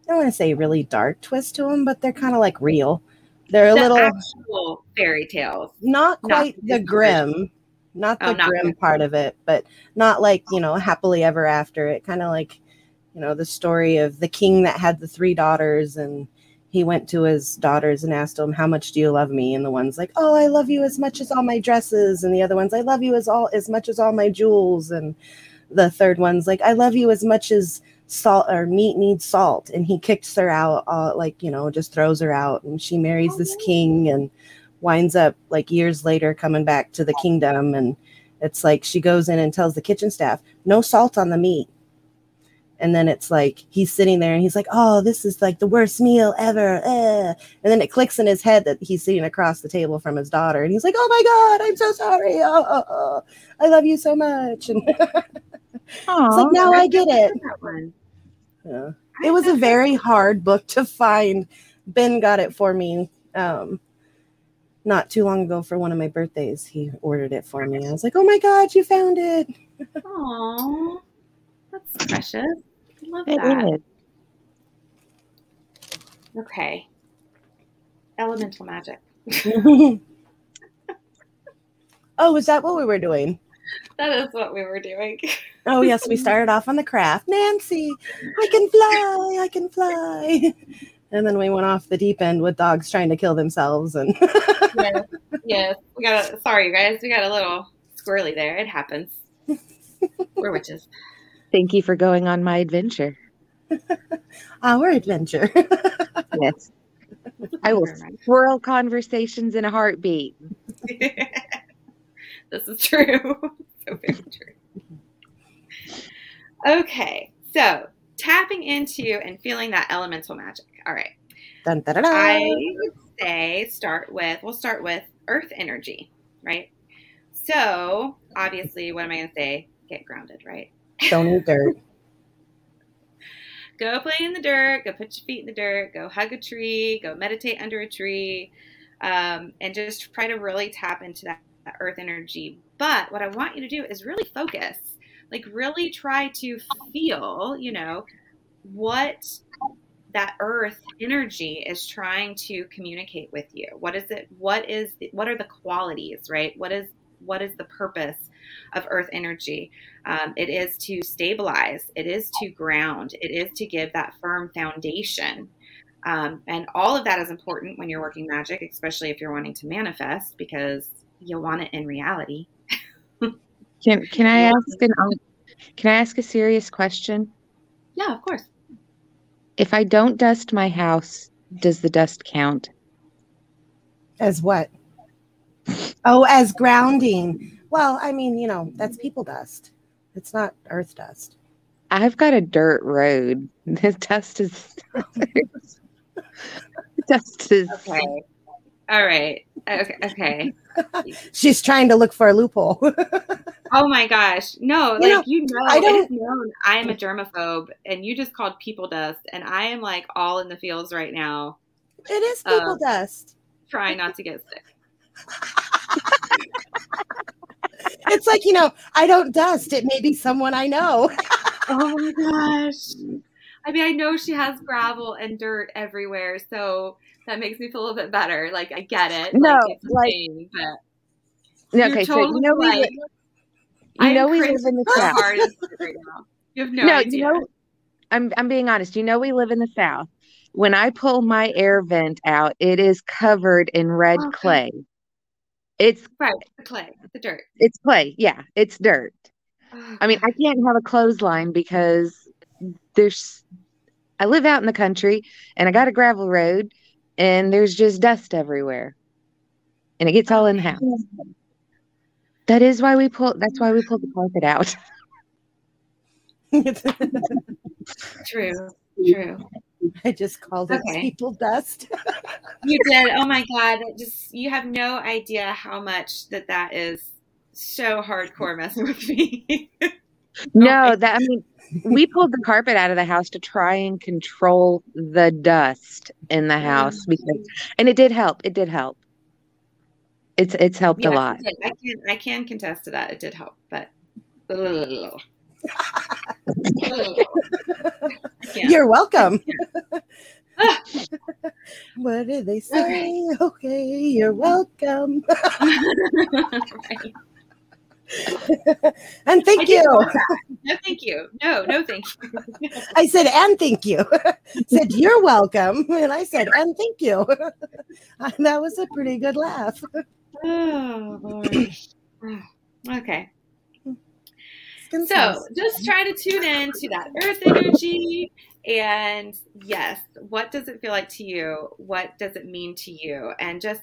I don't want to say really dark twist to them, but they're kind of like real. They're a
The
little
actual fairy tales.
not
not
quite
the
the grim, not
Oh,
the
not
grim
grim.
part of it, but not like, you know, happily ever after. It kind of like you know, the story of the king that had the three daughters and he went to his daughters and asked them, How much do you love me? And the one's like, Oh, I love you as much as all my dresses. And the other one's, I love you as all as much as all my jewels. And the third one's like, I love you as much as salt or meat needs salt. And he kicks her out, uh, like, you know, just throws her out. And she marries this king and winds up like years later coming back to the kingdom. And it's like she goes in and tells the kitchen staff, No salt on the meat and then it's like he's sitting there and he's like oh this is like the worst meal ever eh. and then it clicks in his head that he's sitting across the table from his daughter and he's like oh my god i'm so sorry oh, oh, oh. i love you so much and it's like now i get it yeah. it was a very hard book to find ben got it for me um, not too long ago for one of my birthdays he ordered it for me i was like oh my god you found it
Aww. That's precious. I love
It
that.
is.
Okay. Elemental magic.
oh is that what we were doing
That is what we were doing.
Oh yes, we started off on the craft. Nancy, I can fly, I can fly. And then we went off the deep end with dogs trying to kill themselves and
yes. yes. We got a, sorry, you guys. We got a little squirrely there. It happens. We're witches.
Thank you for going on my adventure.
our adventure.
Yes. I will swirl conversations in a heartbeat.
this is true. so very true. Okay, so tapping into and feeling that elemental magic. All right.
Dun, da, da, da.
I would say start with, we'll start with earth energy, right? So, obviously, what am I going to say? Get grounded, right?
Don't eat dirt.
Go play in the dirt, go put your feet in the dirt, go hug a tree, go meditate under a tree, um, and just try to really tap into that, that earth energy. But what I want you to do is really focus, like, really try to feel, you know, what that earth energy is trying to communicate with you. What is it what is what are the qualities right? What is what is the purpose of earth energy? Um, it is to stabilize. It is to ground. It is to give that firm foundation. Um, and all of that is important when you're working magic especially if you're wanting to manifest because you want it in reality
Can can I ask an um, can I ask a serious question?
yeah of course
If I don't dust my house, does the dust count?
As what? Oh, as grounding. Well, I mean, you know, that's people dust. It's not earth dust.
I've got a dirt road. The dust is dust is
okay all right okay okay
She's trying to look for a loophole.
Oh my gosh. No,
You know,
like you know,
I don't-
known I'm a germaphobe and you just called people dust and I am like all in the fields right now
it is people
Um,
dust.
trying not to get sick.
It's like, you know, I don't dust. It may be someone I know.
Oh my gosh. I mean, I know she has gravel and dirt everywhere, so that makes me feel a little bit better. Like I get it.
No,
like, it's
like-
thing, but
okay. So you
totally
know we
right.
you know we live in the south.
right. You have no,
No,
idea.
you know, I'm I'm being honest. You know we live in the south. When I pull my air vent out, it is covered in red oh,
Okay.
clay. It's
right, the clay, the dirt.
it's clay. Yeah, it's dirt.
Oh,
I mean, I can't have a clothesline because there's I live out in the country and I got a gravel road and there's just dust everywhere. And it gets all in the house. That is why we pull that's why we pulled the carpet out.
true, true.
I just called it
Okay.
people dust.
You did. Oh my god! It just you have no idea how much that that is so hardcore messing with me.
No, that I mean, we pulled the carpet out of the house to try and control the dust in the mm. house because, and it did help. It did help. It's it's helped a lot.
I can I can contest to that. It did help, but
You're welcome. what did they say? Okay, you're welcome.
Right.
and thank
I
you.
didn't want that. No, thank you. No, no, thank you.
I said, and thank you. said, you're welcome. And I said, and thank you. and that was a pretty good laugh.
oh, Lord. Okay. So just try to tune in to that earth energy. And yes, what does it feel like to you? What does it mean to you? And just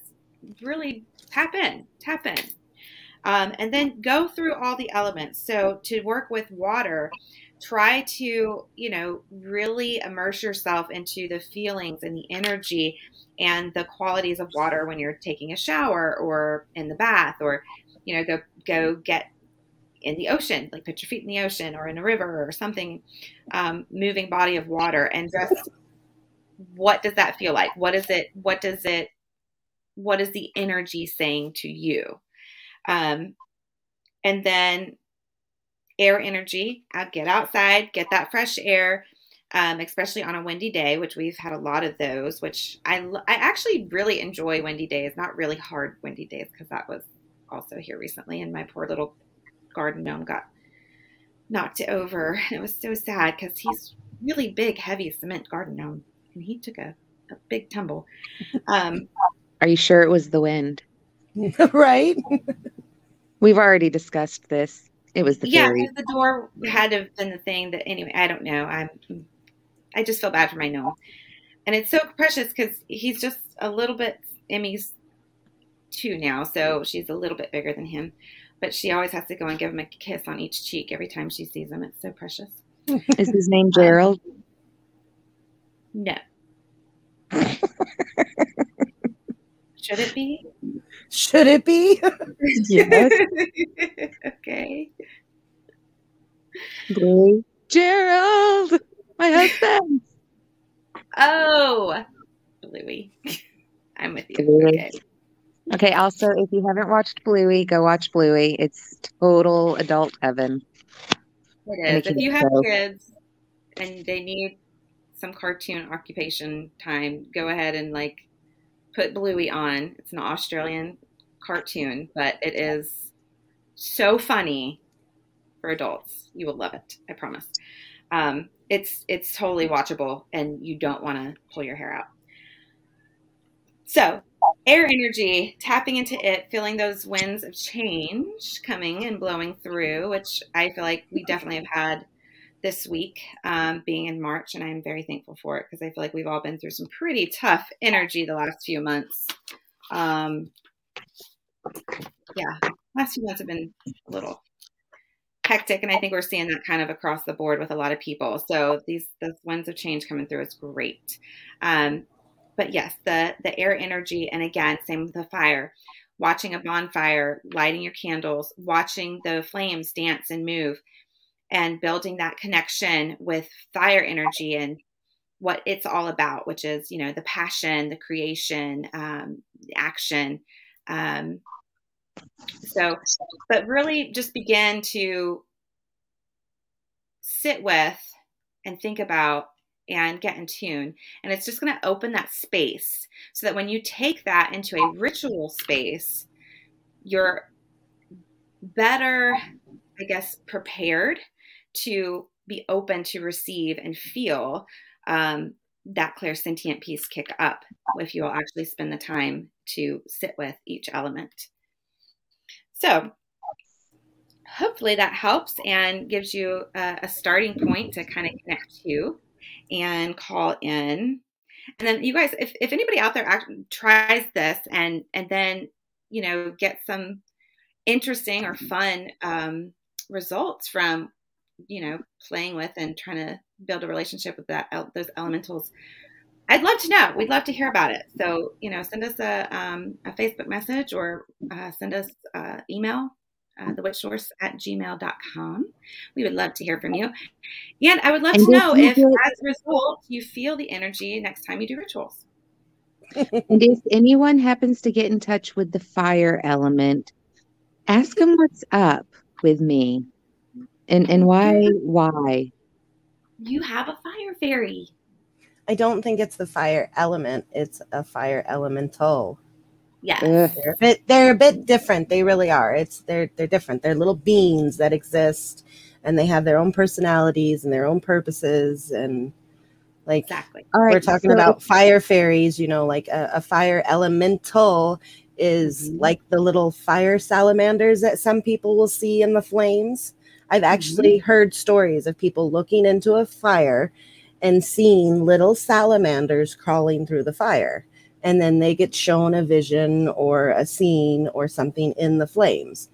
really tap in, tap in. Um, and then go through all the elements. So to work with water, try to, you know, really immerse yourself into the feelings and the energy and the qualities of water when you're taking a shower or in the bath or, you know, go go get in the ocean, like put your feet in the ocean or in a river or something, um, moving body of water, and just what does that feel like? What is it? What does it? What is the energy saying to you? Um, and then air energy. I'll get outside, get that fresh air. Um, especially on a windy day, which we've had a lot of those. Which I I actually really enjoy windy days, not really hard windy days because that was also here recently, and my poor little garden gnome got knocked over. It was so sad because he's really big, heavy cement garden gnome, and he took a, a big tumble. Um,
Are you sure it was the wind?
right?
We've already discussed this. It was the
yeah, the door had to have been the thing that. Anyway, I don't know. I'm. I just feel bad for my gnome, and it's so precious because he's just a little bit. Emmy's two now, so she's a little bit bigger than him but she always has to go and give him a kiss on each cheek every time she sees him. It's so precious.
Is his name Gerald?
Um, no. Should it be?
Should it be?
Yes.
okay.
Bluey. Gerald, my husband.
Oh, Bluey. I'm with you.
Bluey.
Okay.
Okay, also, if you haven't watched Bluey, go watch Bluey. It's total adult heaven.
It
And
is.
it
If you have
go.
kids and they need some cartoon occupation time, go ahead and like put Bluey on. It's an Australian cartoon, but it is so funny for adults. You will love it. I promise. Um, it's it's totally watchable, and you don't want to pull your hair out. So, air energy, tapping into it, feeling those winds of change coming and blowing through, which I feel like we definitely have had this week, um, being in March, and I'm very thankful for it because I feel like we've all been through some pretty tough energy the last few months. Um, yeah, last few months have been a little hectic, and I think we're seeing that kind of across the board with a lot of people. So these the winds of change coming through is great. Um, but yes, the the air energy, and again, same with the fire. Watching a bonfire, lighting your candles, watching the flames dance and move, and building that connection with fire energy and what it's all about, which is you know the passion, the creation, um, action. Um, so, but really just begin to sit with and think about and get in tune. And it's just going to open that space so that when you take that into a ritual space, you're better, I guess, prepared to be open to receive and feel um, that clairsentient piece kick up if you'll actually spend the time to sit with each element. So, hopefully that helps and gives you a, a starting point to kind of connect to and call in. And then you guys, if, if anybody out there tries this and and then you know get some interesting or fun um, results from you know playing with and trying to build a relationship with that those elementals, I'd love to know. We'd love to hear about it. So you know, send us a um, a Facebook message or uh, send us uh, email uh, thewitchsource at gmail.com. We would love to hear from you. And I would love
And
to know if, as a result, you feel the energy next time you do rituals.
And if anyone happens to get in touch with the fire element, ask them what's up with me and and why why
You have a fire fairy.
I don't think it's the fire element, it's a fire elemental.
Yes.
Ugh.
They're a bit they're a bit different. They really are. It's they're they're different. They're little beings that exist and they have their own personalities and their own purposes and like
Exactly.
All right.
we're talking
so-
about fire fairies, you know, like a, a fire elemental is
Mhm.
like the little fire salamanders that some people will see in the flames. I've actually heard stories of people looking into a fire and seeing little salamanders crawling through the fire. And then they get shown a vision or a scene or something in the flames.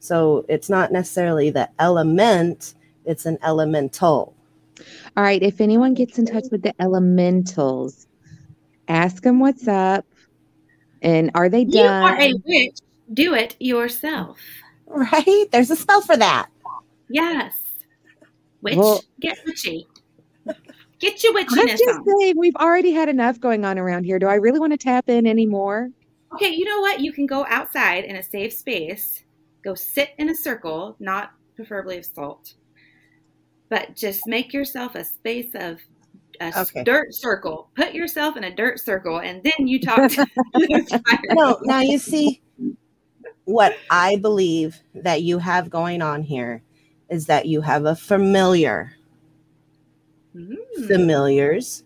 So it's not necessarily the element, it's an elemental.
All right. If anyone gets in touch with the elementals, ask them what's up. And are they done?
You are a witch. Do it yourself.
Right? There's a spell for that.
Yes. Witch,
Well-
get witchy. Get your
I'm
witchiness
just
on.
saying, we've already had enough going on around here. Do I really want to tap in anymore?
Okay, you know what? You can go outside in a safe space, go sit in a circle, not preferably of salt, but just make yourself a space of a
Okay.
dirt circle. Put yourself in a dirt circle, and then you talk to the fire.
no, now you see what I believe that you have going on here is that you have a familiar,
Mm.
familiars,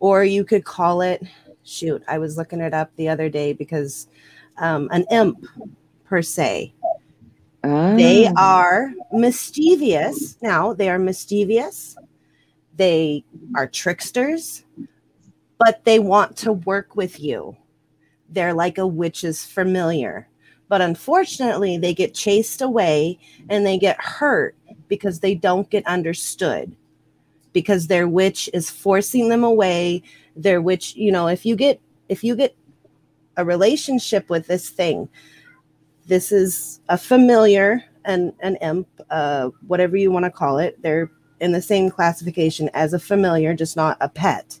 or you could call it, shoot, I was looking it up the other day because um, an imp per se. They
Oh.
are mischievous. Now, they are mischievous. They are tricksters, but they want to work with you. They're like a witch's familiar. But unfortunately, they get chased away and they get hurt because they don't get understood. Because their witch is forcing them away. Their witch, you know, if you get if you get a relationship with this thing, this is a familiar and an imp, uh, whatever you want to call it. They're in the same classification as a familiar, just not a pet.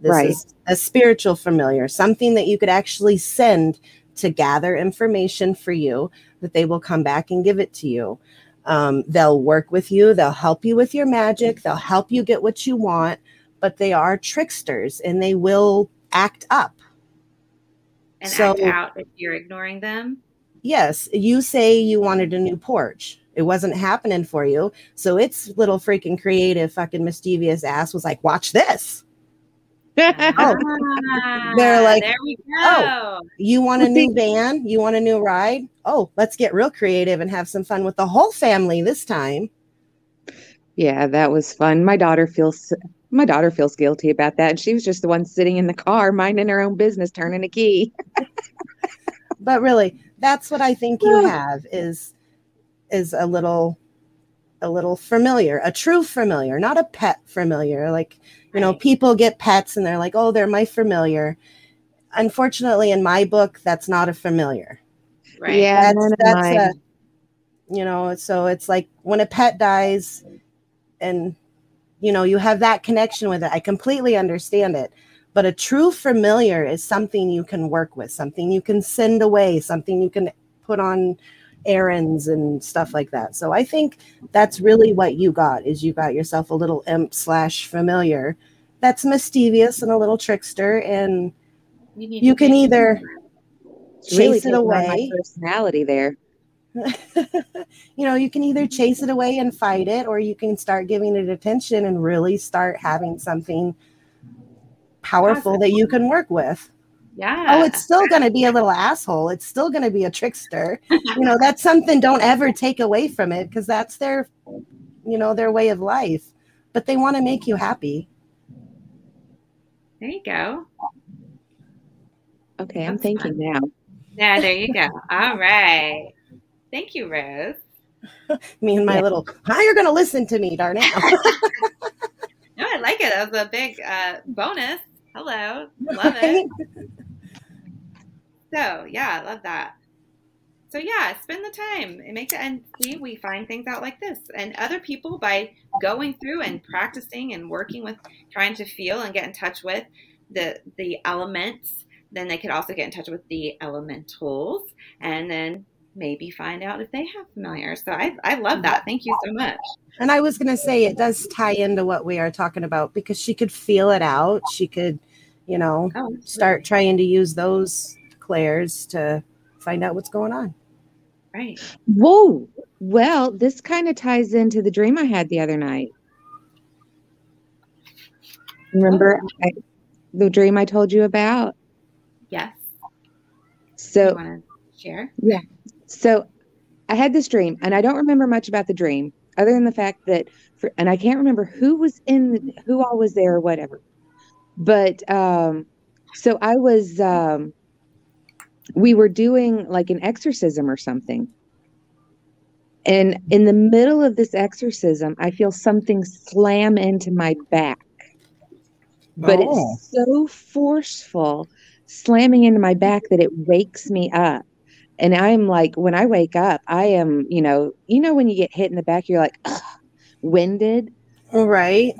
This
Right.
is a spiritual familiar, something that you could actually send to gather information for you that they will come back and give it to you. Um, they'll work with you, they'll help you with your magic, they'll help you get what you want, but they are tricksters and they will act up.
and
So-
act out if you're ignoring them.
yes, you say you wanted a new porch. It wasn't happening for you. So its little freaking creative, fucking mischievous ass was like, watch this.
Ah,
They're like,
there we go.
oh. You want a new van? You want a new ride? Oh, let's get real creative and have some fun with the whole family this time.
yeah, that was fun. My daughter feels my daughter feels guilty about that. And she was just the one sitting in the car, minding her own business, turning a key.
But really, that's what I think you have is is a little a little familiar, a true familiar, not a pet familiar. Like, you know, people get pets and they're like, "Oh, they're my familiar." Unfortunately, in my book, that's not a familiar.
Right.
Yeah,
that's that's a you know so it's like when a pet dies and you know you have that connection with it i completely understand it but a true familiar is something you can work with something you can send away something you can put on errands and stuff like that so i think that's really what you got is you got yourself a little imp slash familiar that's mischievous and a little trickster and
need
you can either
Really
chase it
taking my
away
personality there.
you know, you can either chase it away and fight it, or you can start giving it attention and really start having something powerful that you can work with.
Yeah.
Oh, it's still going to be a little asshole. It's still going to be a trickster. you know, that's something don't ever take away from it because that's their, you know, their way of life. But they want to make you happy.
there you go.
Okay, I'm
That's
thinking now.
Yeah, there you go. All right. Thank you, Rose.
Me and my
Yeah.
little, how you're going to listen to me, darn it.
No, I like it. That was a big uh, bonus. Hello. Love it. So yeah, I love that. So yeah, spend the time and make it and see we find things out like this. And other people by going through and practicing and working with trying to feel and get in touch with the the elements, then they could also get in touch with the elementals and then maybe find out if they have familiars. So I I love that. Thank you so much.
And I was going to say it does tie into what we are talking about because she could feel it out. She could, you know,
Oh,
start trying to use those clairs to find out what's going on.
Right.
Whoa. Well, this kind of ties into the dream I had the other night. Remember I, the dream I told you about?
Yes.
So
want to share? Yeah.
So I had this dream, and I don't remember much about the dream, other than the fact that, for, and I can't remember who was in, the, who all was there or whatever. But um, so I was, um, we were doing like an exorcism or something. And in the middle of this exorcism, I feel something slam into my back. But
Oh.
it's so forceful slamming into my back that it wakes me up and I'm like, when I wake up, I am, you know, you know, when you get hit in the back, you're like, Ugh, winded.
All right.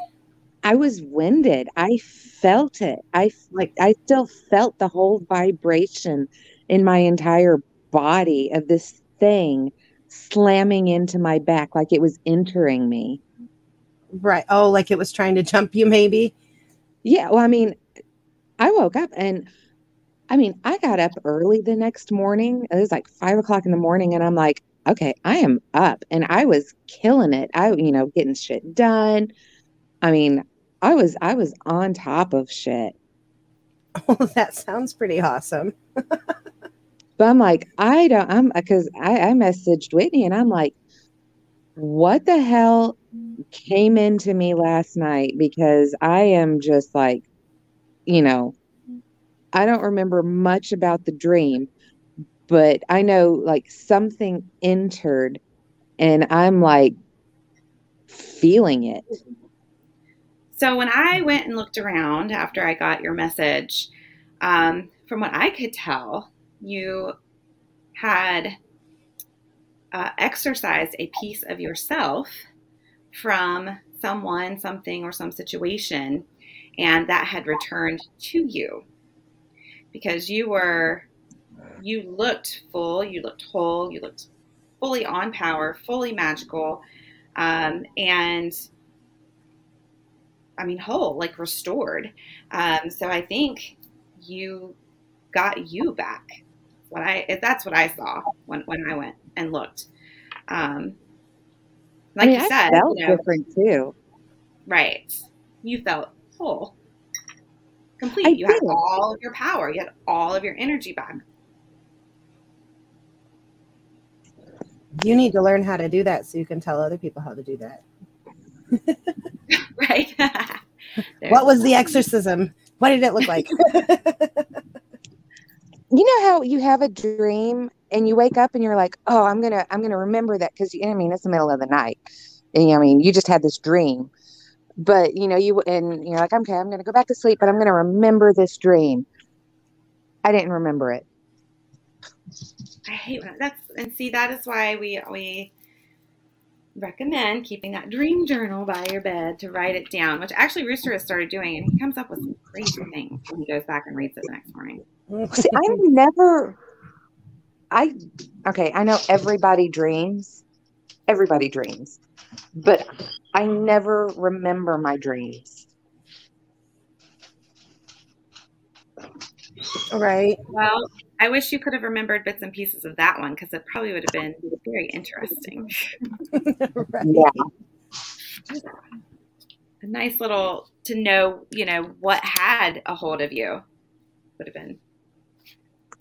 I was winded. I felt it. I like, I still felt the whole vibration in my entire body of this thing slamming into my back, like it was entering me.
Right. Oh, like it was trying to jump you, maybe.
Yeah. Well, I mean, I woke up and I mean, I got up early the next morning. It was like five o'clock in the morning, and I'm like, okay, I am up. And I was killing it. I, you know, getting shit done. I mean, I was I was on top of shit.
Oh, that sounds pretty awesome.
But I'm like, I don't I'm because I, I messaged Whitney and I'm like, what the hell came into me last night? Because I am just like, you know, I don't remember much about the dream, but I know like something entered and I'm like feeling it.
So when I went and looked around after I got your message, um, from what I could tell, you had uh, exercised a piece of yourself from someone, something, or some situation, and that had returned to you because you were, you looked full, you looked whole, you looked fully on power, fully magical, um, and I mean, whole, like restored. Um, so I think you got you back. What I that's what I saw when when I went and looked. Um, like
I mean,
you
I
said,
felt
you know,
different too.
right? You felt whole, complete.
I
you had all of your power. You had all of your energy back.
You need to learn how to do that so you can tell other people how to do that.
Right?
What was the exorcism? What did it look like?
You know how you have a dream and you wake up and you're like, "Oh, I'm to I'm to remember that cuz I mean, it's the middle of the night." And I mean, you just had this dream. But, you know, you and you're like, "Okay, I'm to go back to sleep, but I'm to remember this dream." I didn't remember it.
I hate when that's and see that is why we we recommend keeping that dream journal by your bed to write it down, which actually Rooster has started doing, and he comes up with some crazy things when he goes back and reads it the next morning.
See, I'm never I okay, I know everybody dreams. Everybody dreams. But I never remember my dreams.
All right.
Well, I wish you could have remembered bits and pieces of that one because it probably would have been very interesting.
right.
Yeah.
A nice little to know, you know, what had a hold of you would have been.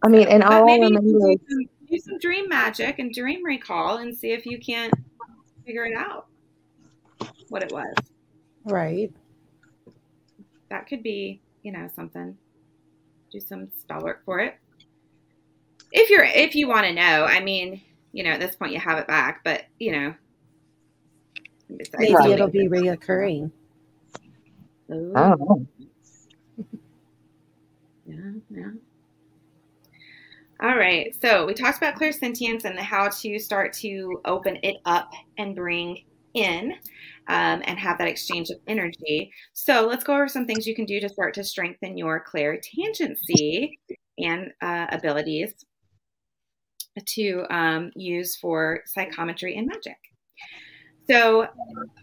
I mean, and all I
maybe you can
remember
do some, do some dream magic and dream recall and see if you can't figure it out what it was.
Right.
That could be, you know, something. Do some spell work for it. If you're if you want to know, I mean, you know, at this point you have it back, but you know.
Maybe
Right.
it'll be reoccurring.
Ooh,
I don't know.
Yeah, yeah. All right. So we talked about clairsentience and how to start to open it up and bring in um, and have that exchange of energy. So let's go over some things you can do to start to strengthen your clairtangency and uh, abilities to um, use for psychometry and magic. So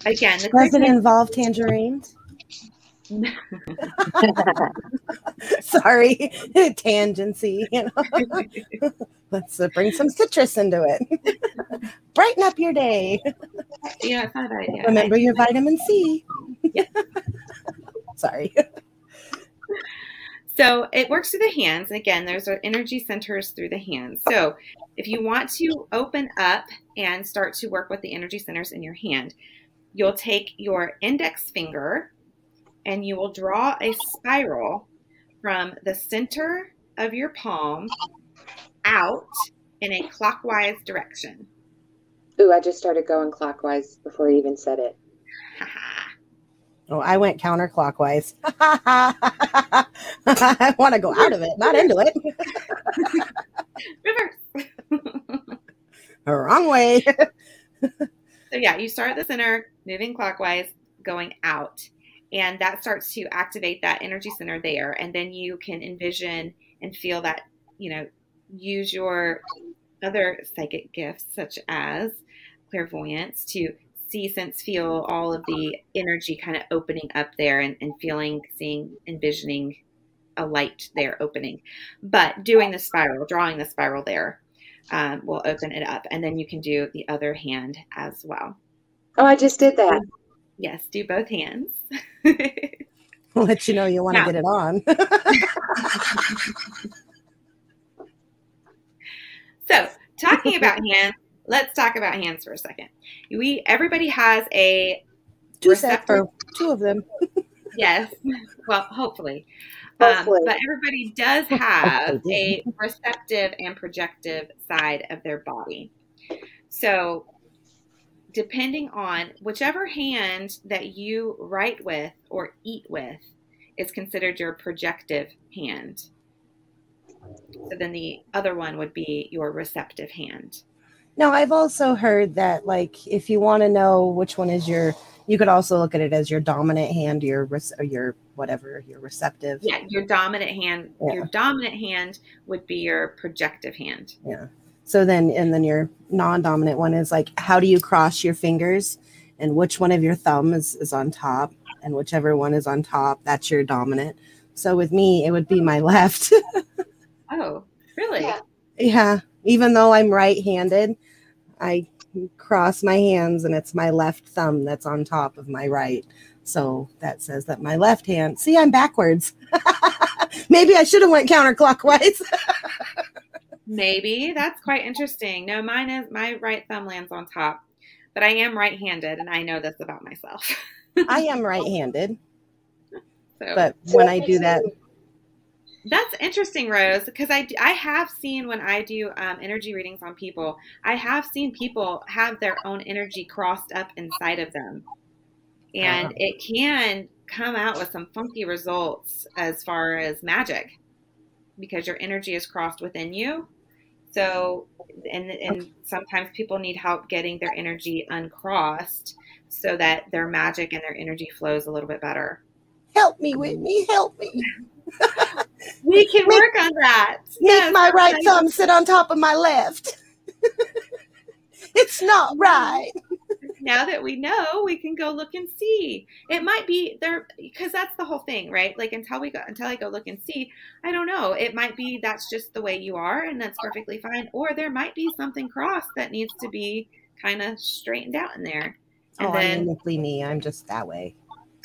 again,
Does it involve tangerines? Sorry, tangency. You know, let's uh, bring some citrus into it. Brighten up your day.
Yeah, not a bad idea.
Remember your vitamin C.
Yeah.
Sorry.
So it works through the hands. Again, there's our energy centers through the hands. So if you want to open up and start to work with the energy centers in your hand, you'll take your index finger and you will draw a spiral from the center of your palm out in a clockwise direction.
Ooh, I just started going clockwise before you even said it.
Oh, I went counterclockwise. I want to go out of it, not into it.
Reverse.
Wrong way.
So yeah, you start at the center, moving clockwise, going out. And that starts to activate that energy center there. And then you can envision and feel that, you know, use your other psychic gifts, such as clairvoyance, to see, sense, feel all of the energy kind of opening up there and, and feeling, seeing, envisioning a light there opening. But doing the spiral, drawing the spiral there, um, will open it up. And then you can do the other hand as well.
Oh, I just did that.
Yes, do both hands.
I'll let you know you want to get it on.
So, talking about hands, let's talk about hands for a second. We everybody has a
two
Receptor.
two of them.
yes, well, hopefully. Um, but everybody does have a receptive and projective side of their body. So, depending on whichever hand that you write with or eat with is considered your projective hand. So then the other one would be your receptive hand.
No, I've also heard that like if you want to know which one is your, you could also look at it as your dominant hand, your or your whatever, your receptive.
Yeah, your dominant hand.
Yeah.
Your dominant hand would be your projective hand.
Yeah. So then, and then your non-dominant one is like, how do you cross your fingers, and which one of your thumbs is is on top, and whichever one is on top, that's your dominant. So with me, it would be my left.
Oh, really?
Yeah.
yeah. Even though I'm right-handed, I cross my hands, and it's my left thumb that's on top of my right. So that says that my left hand. See, I'm backwards. Maybe I should have went counterclockwise.
Maybe that's quite interesting. No, mine is my right thumb lands on top, but I am right-handed, and I know this about myself.
I am right-handed,
So
but when I do that,
That's interesting, Rose, because I, I have seen when I do um, energy readings on people, I have seen people have their own energy crossed up inside of them. And
Ah.
it can come out with some funky results as far as magic because your energy is crossed within you. So, and, and sometimes people need help getting their energy uncrossed so that their magic and their energy flows a little bit better.
help me, Whitney, help me.
We can
Make-
work on that.
Make
Yes,
my right thumb sit on top of my left. it's not right.
Now that we know, we can go look and see. It might be there because that's the whole thing, right? Like until we go until I go look and see, I don't know. It might be that's just the way you are and that's perfectly fine. Or there might be something crossed that needs to be kind of straightened out in there. And
oh,
then
I'm uniquely me. I'm just that way.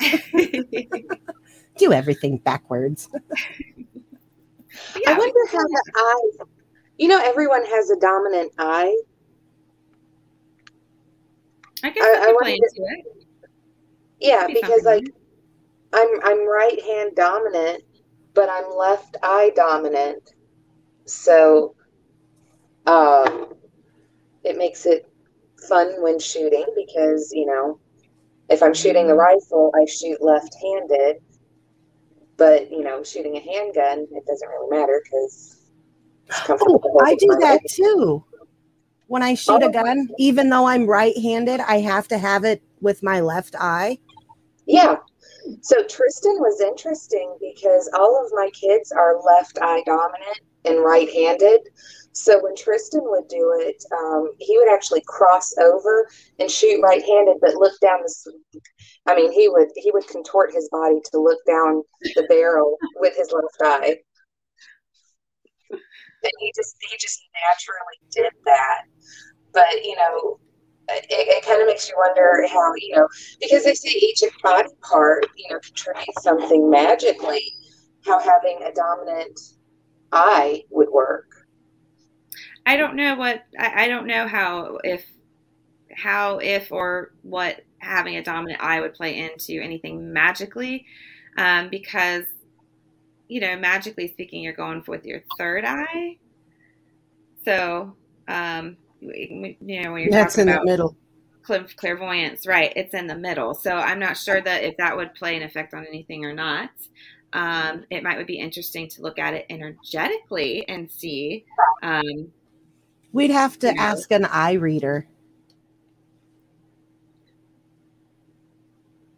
Do everything backwards.
I wonder how the eye. You know, everyone has a dominant eye.
I guess
I-
I,
I
could
wanted
play
to-
into it.
Yeah,
be
because
something.
like I'm I'm right hand dominant, but I'm left eye dominant. So um it makes it fun when shooting because, you know, if I'm shooting the rifle, I shoot left-handed. But, you know, shooting a handgun, it doesn't really matter because it's comfortable.
Oh, I do that too. When I shoot a
Oh.
gun, even though I'm right handed, I have to have it with my left eye.
Yeah. So Tristan was interesting because all of my kids are left eye dominant and right handed. So when Tristan would do it, um, he would actually cross over and shoot right-handed, but look down the. I mean, he would he would contort his body to look down the barrel with his left eye, and he just he just naturally did that. But you know, it, it kind of makes you wonder how you know because they say each body part you know contributes something magically. How having a dominant eye would work.
I don't know what I, I don't know how if how if or what having a dominant eye would play into anything magically, um, because you know magically speaking, you're going with your third eye. So um, you know when you're
That's
talking
in
about
the middle.
clairvoyance, right? It's in the middle. So I'm not sure that if that would play an effect on anything or not. Um, it might would be interesting to look at it energetically and see. Um,
We'd have to
Yeah.
ask an eye reader.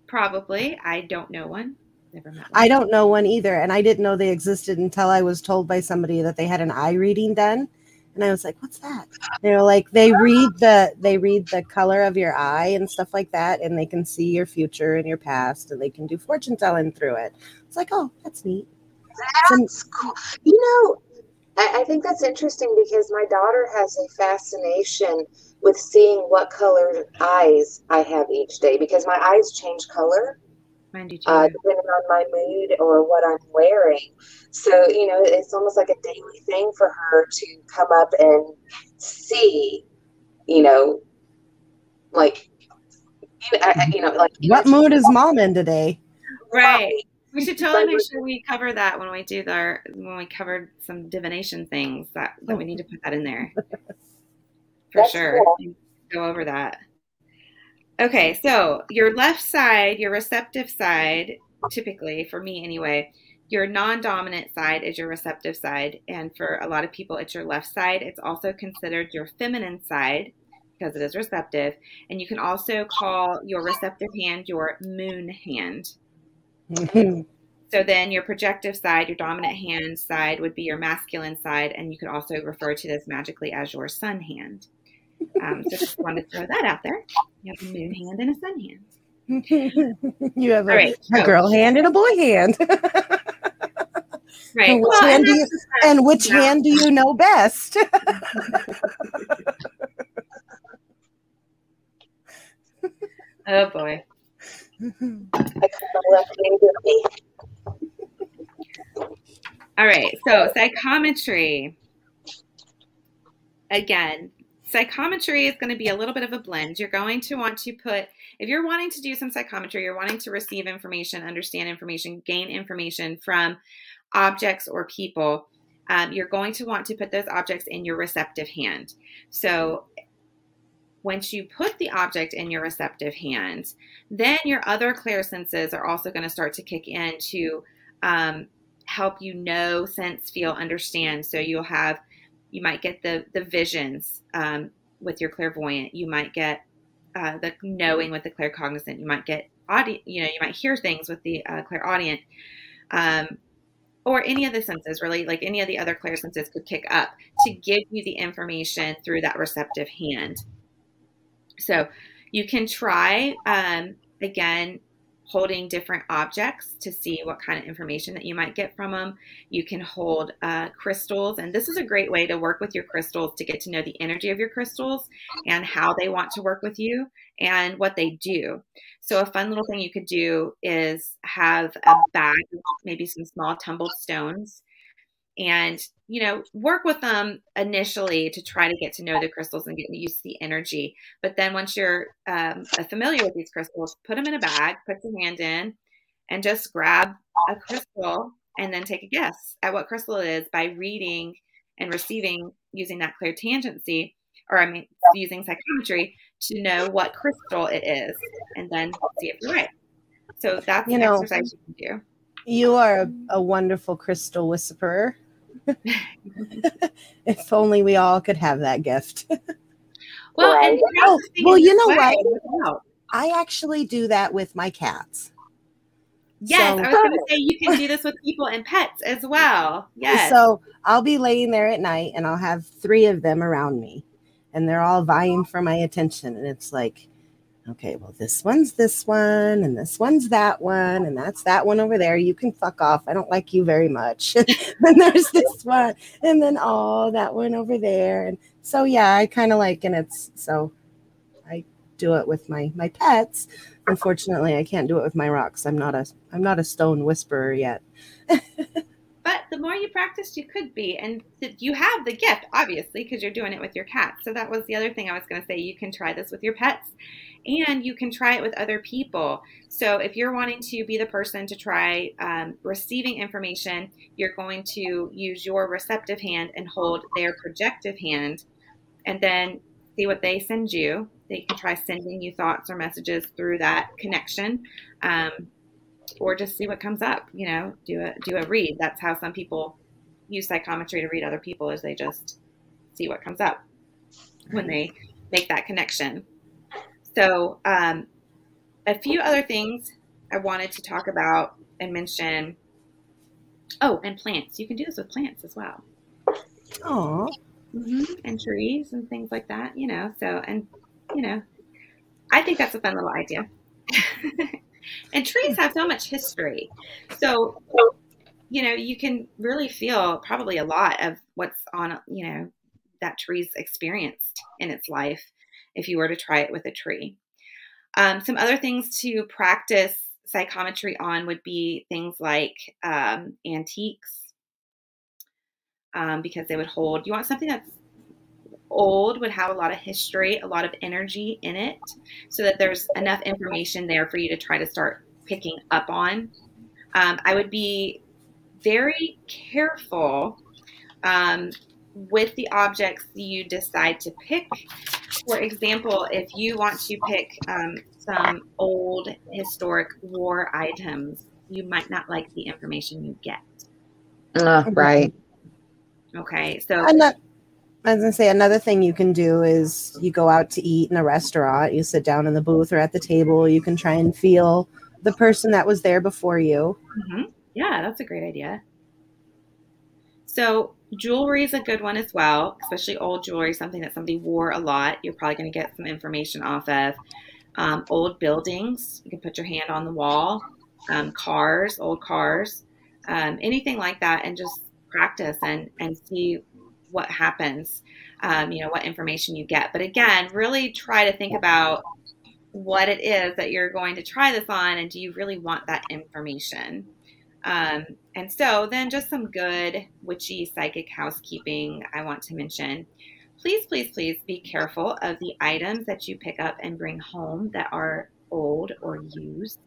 probably, I don't know one. Never met one.
I don't know one either, and I didn't know they existed until I was told by somebody that they had an eye reading done, and I was like, "What's that?" They're like, "They read the they read the color of your eye and stuff like that, and they can see your future and your past, and they can do fortune telling through it." It's like, "Oh, that's neat."
That's cool. You know, I, I think that's interesting because my daughter has a fascination with seeing what color eyes I have each day because my eyes change color
Mine do too.
Uh, depending on my mood or what I'm wearing. So, you know, it's almost like a daily thing for her to come up and see, you know, like, you know, I- I- you know like
What mood is mom in today?
right. We should totally make sure we cover that when we do the when we covered some divination things that, that we need to put that in there. For
That's
sure.
cool.
Go over that. Okay, so your left side, your receptive side, typically for me anyway, your non-dominant side is your receptive side, and for a lot of people, it's your left side. It's also considered your feminine side because it is receptive, and you can also call your receptive hand your moon hand. So then your projective side, your dominant hand side would be your masculine side, and you could also refer to this magically as your sun hand. Um, so just wanted to throw that out there. You have a moon hand and a sun hand.
you have a,
right,
a
so-
girl hand and a boy hand.
Right.
And which,
Well,
hand,
and
do you, and which
yeah.
hand do you know best?
Oh boy.
I call my left hand with.
All right. So psychometry. Again, psychometry is going to be a little bit of a blend. You're going to want to put, if you're wanting to do some psychometry, you're wanting to receive information, understand information, gain information from objects or people, um, you're going to want to put those objects in your receptive hand. So once you put the object in your receptive hand, then your other clair senses are also going to start to kick in to um, help you know, sense, feel, understand. So you'll have, you might get the the visions um, with your clairvoyant. You might get uh, the knowing with the claircognizant. You might get audio. You know, you might hear things with the uh, clairaudient. Um, or any of the senses, really, like any of the other clair senses could kick up to give you the information through that receptive hand. So you can try um, again holding different objects to see what kind of information that you might get from them. You can hold uh, crystals, and this is a great way to work with your crystals to get to know the energy of your crystals and how they want to work with you and what they do. So, a fun little thing you could do is have a bag, maybe some small tumbled stones, and you know work with them initially to try to get to know the crystals and get used to the energy. But then once you're um, familiar with these crystals put them in a bag put your hand in and just grab a crystal and then take a guess at what crystal it is by reading and receiving using that clairtangency or i mean using psychometry to know what crystal it is and then see if you're right. So that's
You
an
know-
exercise you can do.
You are a, a wonderful crystal whisperer. if only we all could have that gift.
well
Right.
and
Oh,
practicing
well, you know
way
what?
will.
I actually do that with my cats.
Yes,
So-
I was going to say you can do this with people and pets as well. Yes.
So I'll be laying there at night and I'll have three of them around me and they're all vying for my attention. And it's like, okay, well, this one's this one and this one's that one and that's that one over there. You can fuck off. I don't like you very much. and there's this one and then oh, that one over there. And so, yeah, I kind of like, and it's so I do it with my, my pets. Unfortunately, I can't do it with my rocks. I'm not a, I'm not a stone whisperer yet.
But the more you practice, you could be. And you have the gift, obviously, because you're doing it with your cat. So that was the other thing I was going to say. You can try this with your pets and you can try it with other people. So if you're wanting to be the person to try um, receiving information, you're going to use your receptive hand and hold their projective hand and then see what they send you. They can try sending you thoughts or messages through that connection. Um, or just see what comes up you know do a do a read that's how some people use psychometry to read other people is they just see what comes up when they make that connection so um, a few other things i wanted to talk about and mention. Oh and plants. You can do this with plants as well.
Oh,
hmm and trees and things like that you know so and you know i think that's a fun little idea. And trees have so much history. So you know you can really feel probably a lot of what's on you know that tree's experienced in its life if you were to try it with a tree um, some other things to practice psychometry on would be things like um, antiques um, because they would hold. You want something that's old, would have a lot of history, a lot of energy in it, so that there's enough information there for you to try to start picking up on. Um, I would be very careful um, with the objects you decide to pick. For example, if you want to pick um, some old historic war items, you might not like the information you get.
Uh, right.
Okay, so
I'm not. I was gonna say another thing you can do is you go out to eat in a restaurant. You sit down in the booth or at the table. You can try and feel the person that was there before you.
Mhm. Yeah, that's a great idea. So, jewelry is a good one as well, especially old jewelry, something that somebody wore a lot. You're probably going to get some information off of. Um, old buildings, you can put your hand on the wall. Um, cars, old cars, um, anything like that, and just practice and and see what happens. Um, you know what information you get. But again, really try to think about what it is that you're going to try this on, and do you really want that information? Um, and so, then just some good witchy psychic housekeeping I want to mention. Please, please, please be careful of the items that you pick up and bring home that are old or used.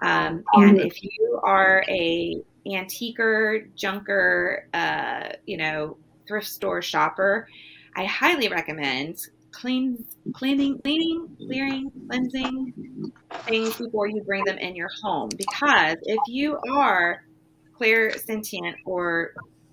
Um, and if you are a antiquer, junker, uh, you know, thrift store shopper, I highly recommend clean, cleaning, cleaning, clearing, cleansing things before you bring them in your home. Because if you are clair sentient, or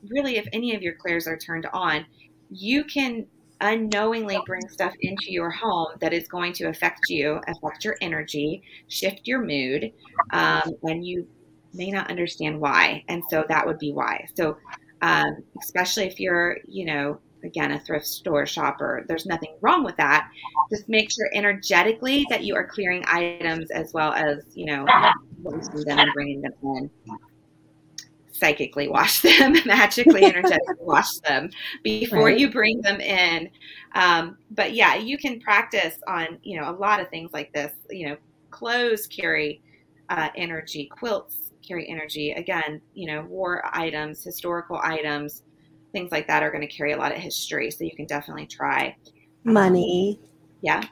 really if any of your clairs are turned on, you can unknowingly bring stuff into your home that is going to affect you, affect your energy, shift your mood, um, and you may not understand why. And so that would be why. So, um, especially if you're, you know, again, a thrift store shopper, there's nothing wrong with that. Just make sure energetically that you are clearing items as well as, you know, them and bringing them in. Psychically wash them, magically, energetically wash them before
Right.
you bring them in. Um, but yeah, you can practice on, you know, a lot of things like this. You know, clothes carry uh, energy, quilts carry energy. Again, you know, war items, historical items, things like that are going to carry a lot of history. So you can definitely try.
Money.
Yeah.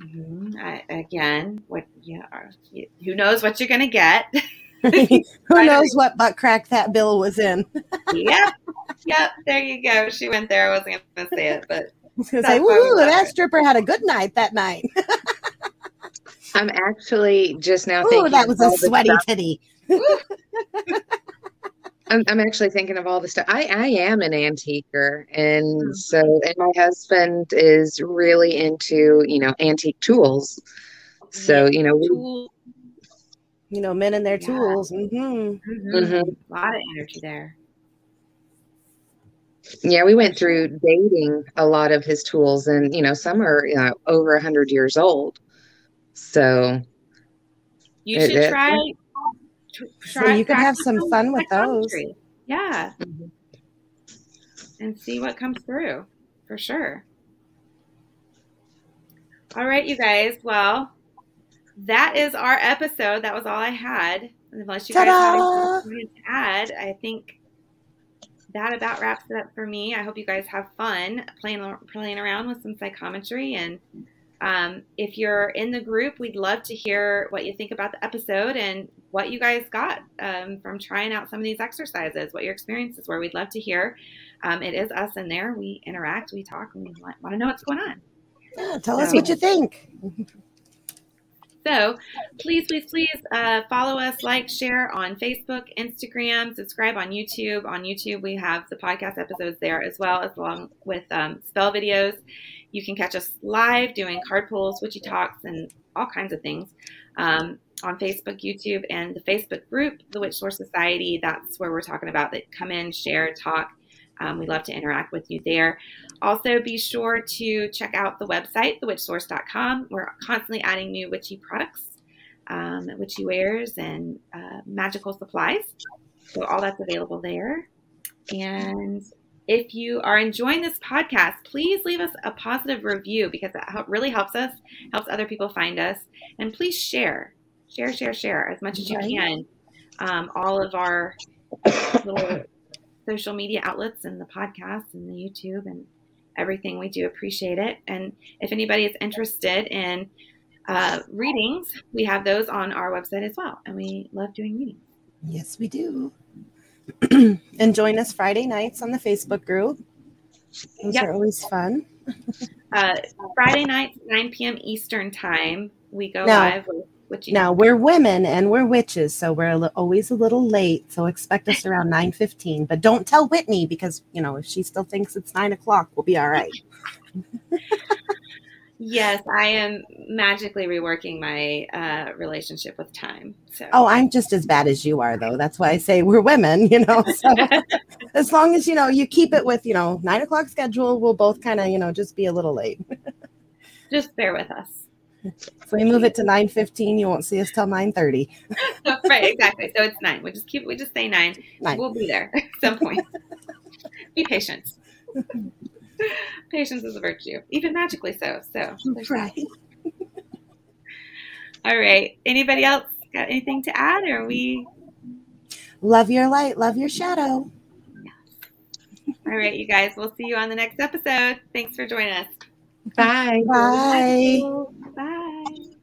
hmm I, again, what yeah, you- who knows what you're going to get?
Who knows what butt crack that bill was in?
yep, yep. There you go. She went there. I wasn't going to say it, but
I was gonna say,
why we
woo, that
her.
stripper had a good night that night.
I'm actually just now
Ooh,
thinking
that was a sweaty
stuff-
titty.
I'm, I'm actually thinking of all the stuff. I, I am an antiquer, and
Mhm.
so and my husband is really into you know antique tools. So you know we,
tool,
you know, men and their
Yeah.
tools. hmm
Mhm.
Mhm.
A lot of energy there.
Yeah, we went through dating a lot of his tools, and you know, some are you know, over a hundred years old. So
You
It-
should
it-
try.
So you can have some fun with those.
Yeah,
Mhm.
and see what comes through for sure. All right, you guys. Well, that is our episode. That was all I had. Unless you guys have anything to add, I think that about wraps it up for me. I hope you guys have fun playing playing around with some psychometry. And um, if you're in the group, we'd love to hear what you think about the episode and what you guys got um, from trying out some of these exercises, what your experiences were. We'd love to hear. Um, it is us in there. We interact, we talk, and we want, want to know what's going on.
Yeah, tell us what you think.
So please, please, please uh, follow us, like, share on Facebook, Instagram, subscribe on YouTube. On YouTube, we have the podcast episodes there as well, as along with um, spell videos. You can catch us live doing card pulls, witchy talks, and all kinds of things um, on Facebook, YouTube, and the Facebook group, the Witch Source Society. That's where we're talking about that. Come in, share, talk. Um, we love to interact with you there. Also, be sure to check out the website, thewitchsource.com. We're constantly adding new witchy products, um, witchy wares, and uh, magical supplies. So, all that's available there. And if you are enjoying this podcast, please leave us a positive review because that really helps us, helps other people find us. And please share, share, share, share as much as you can. Um, all of our little social media outlets and the podcast and the YouTube and everything. We do appreciate it. And if anybody is interested in uh, readings, we have those on our website as well. And we love doing readings.
Yes, we do. And join us Friday nights on the Facebook group. Those
Yep.
are always fun.
Uh, Friday nights, 9 p.m. Eastern time, we go
Now-
live with what you
Now we're women and we're witches, so we're a li- always a little late. So expect us around nine fifteen. But don't tell Whitney because you know if she still thinks it's nine o'clock, we'll be all right.
Yes, I am magically reworking my uh, relationship with time. So
Oh, I'm just as bad as you are, though. That's why I say we're women. You know, so as long as you know you keep it with you know nine o'clock schedule, we'll both kind of you know just be a little late.
just bear with us.
If we move it to nine fifteen, you won't see us till nine thirty.
right, exactly. So it's nine. We just keep. We just say nine.
Nine.
We'll be there at some point. be patient. Patience is a virtue, even magically so. So.
Right.
All right. Anybody else got anything to add? Or are we
Love your light, love your shadow.
all right, you guys? We'll see you on the next episode. Thanks for joining us.
bye.
Bye.
Bye.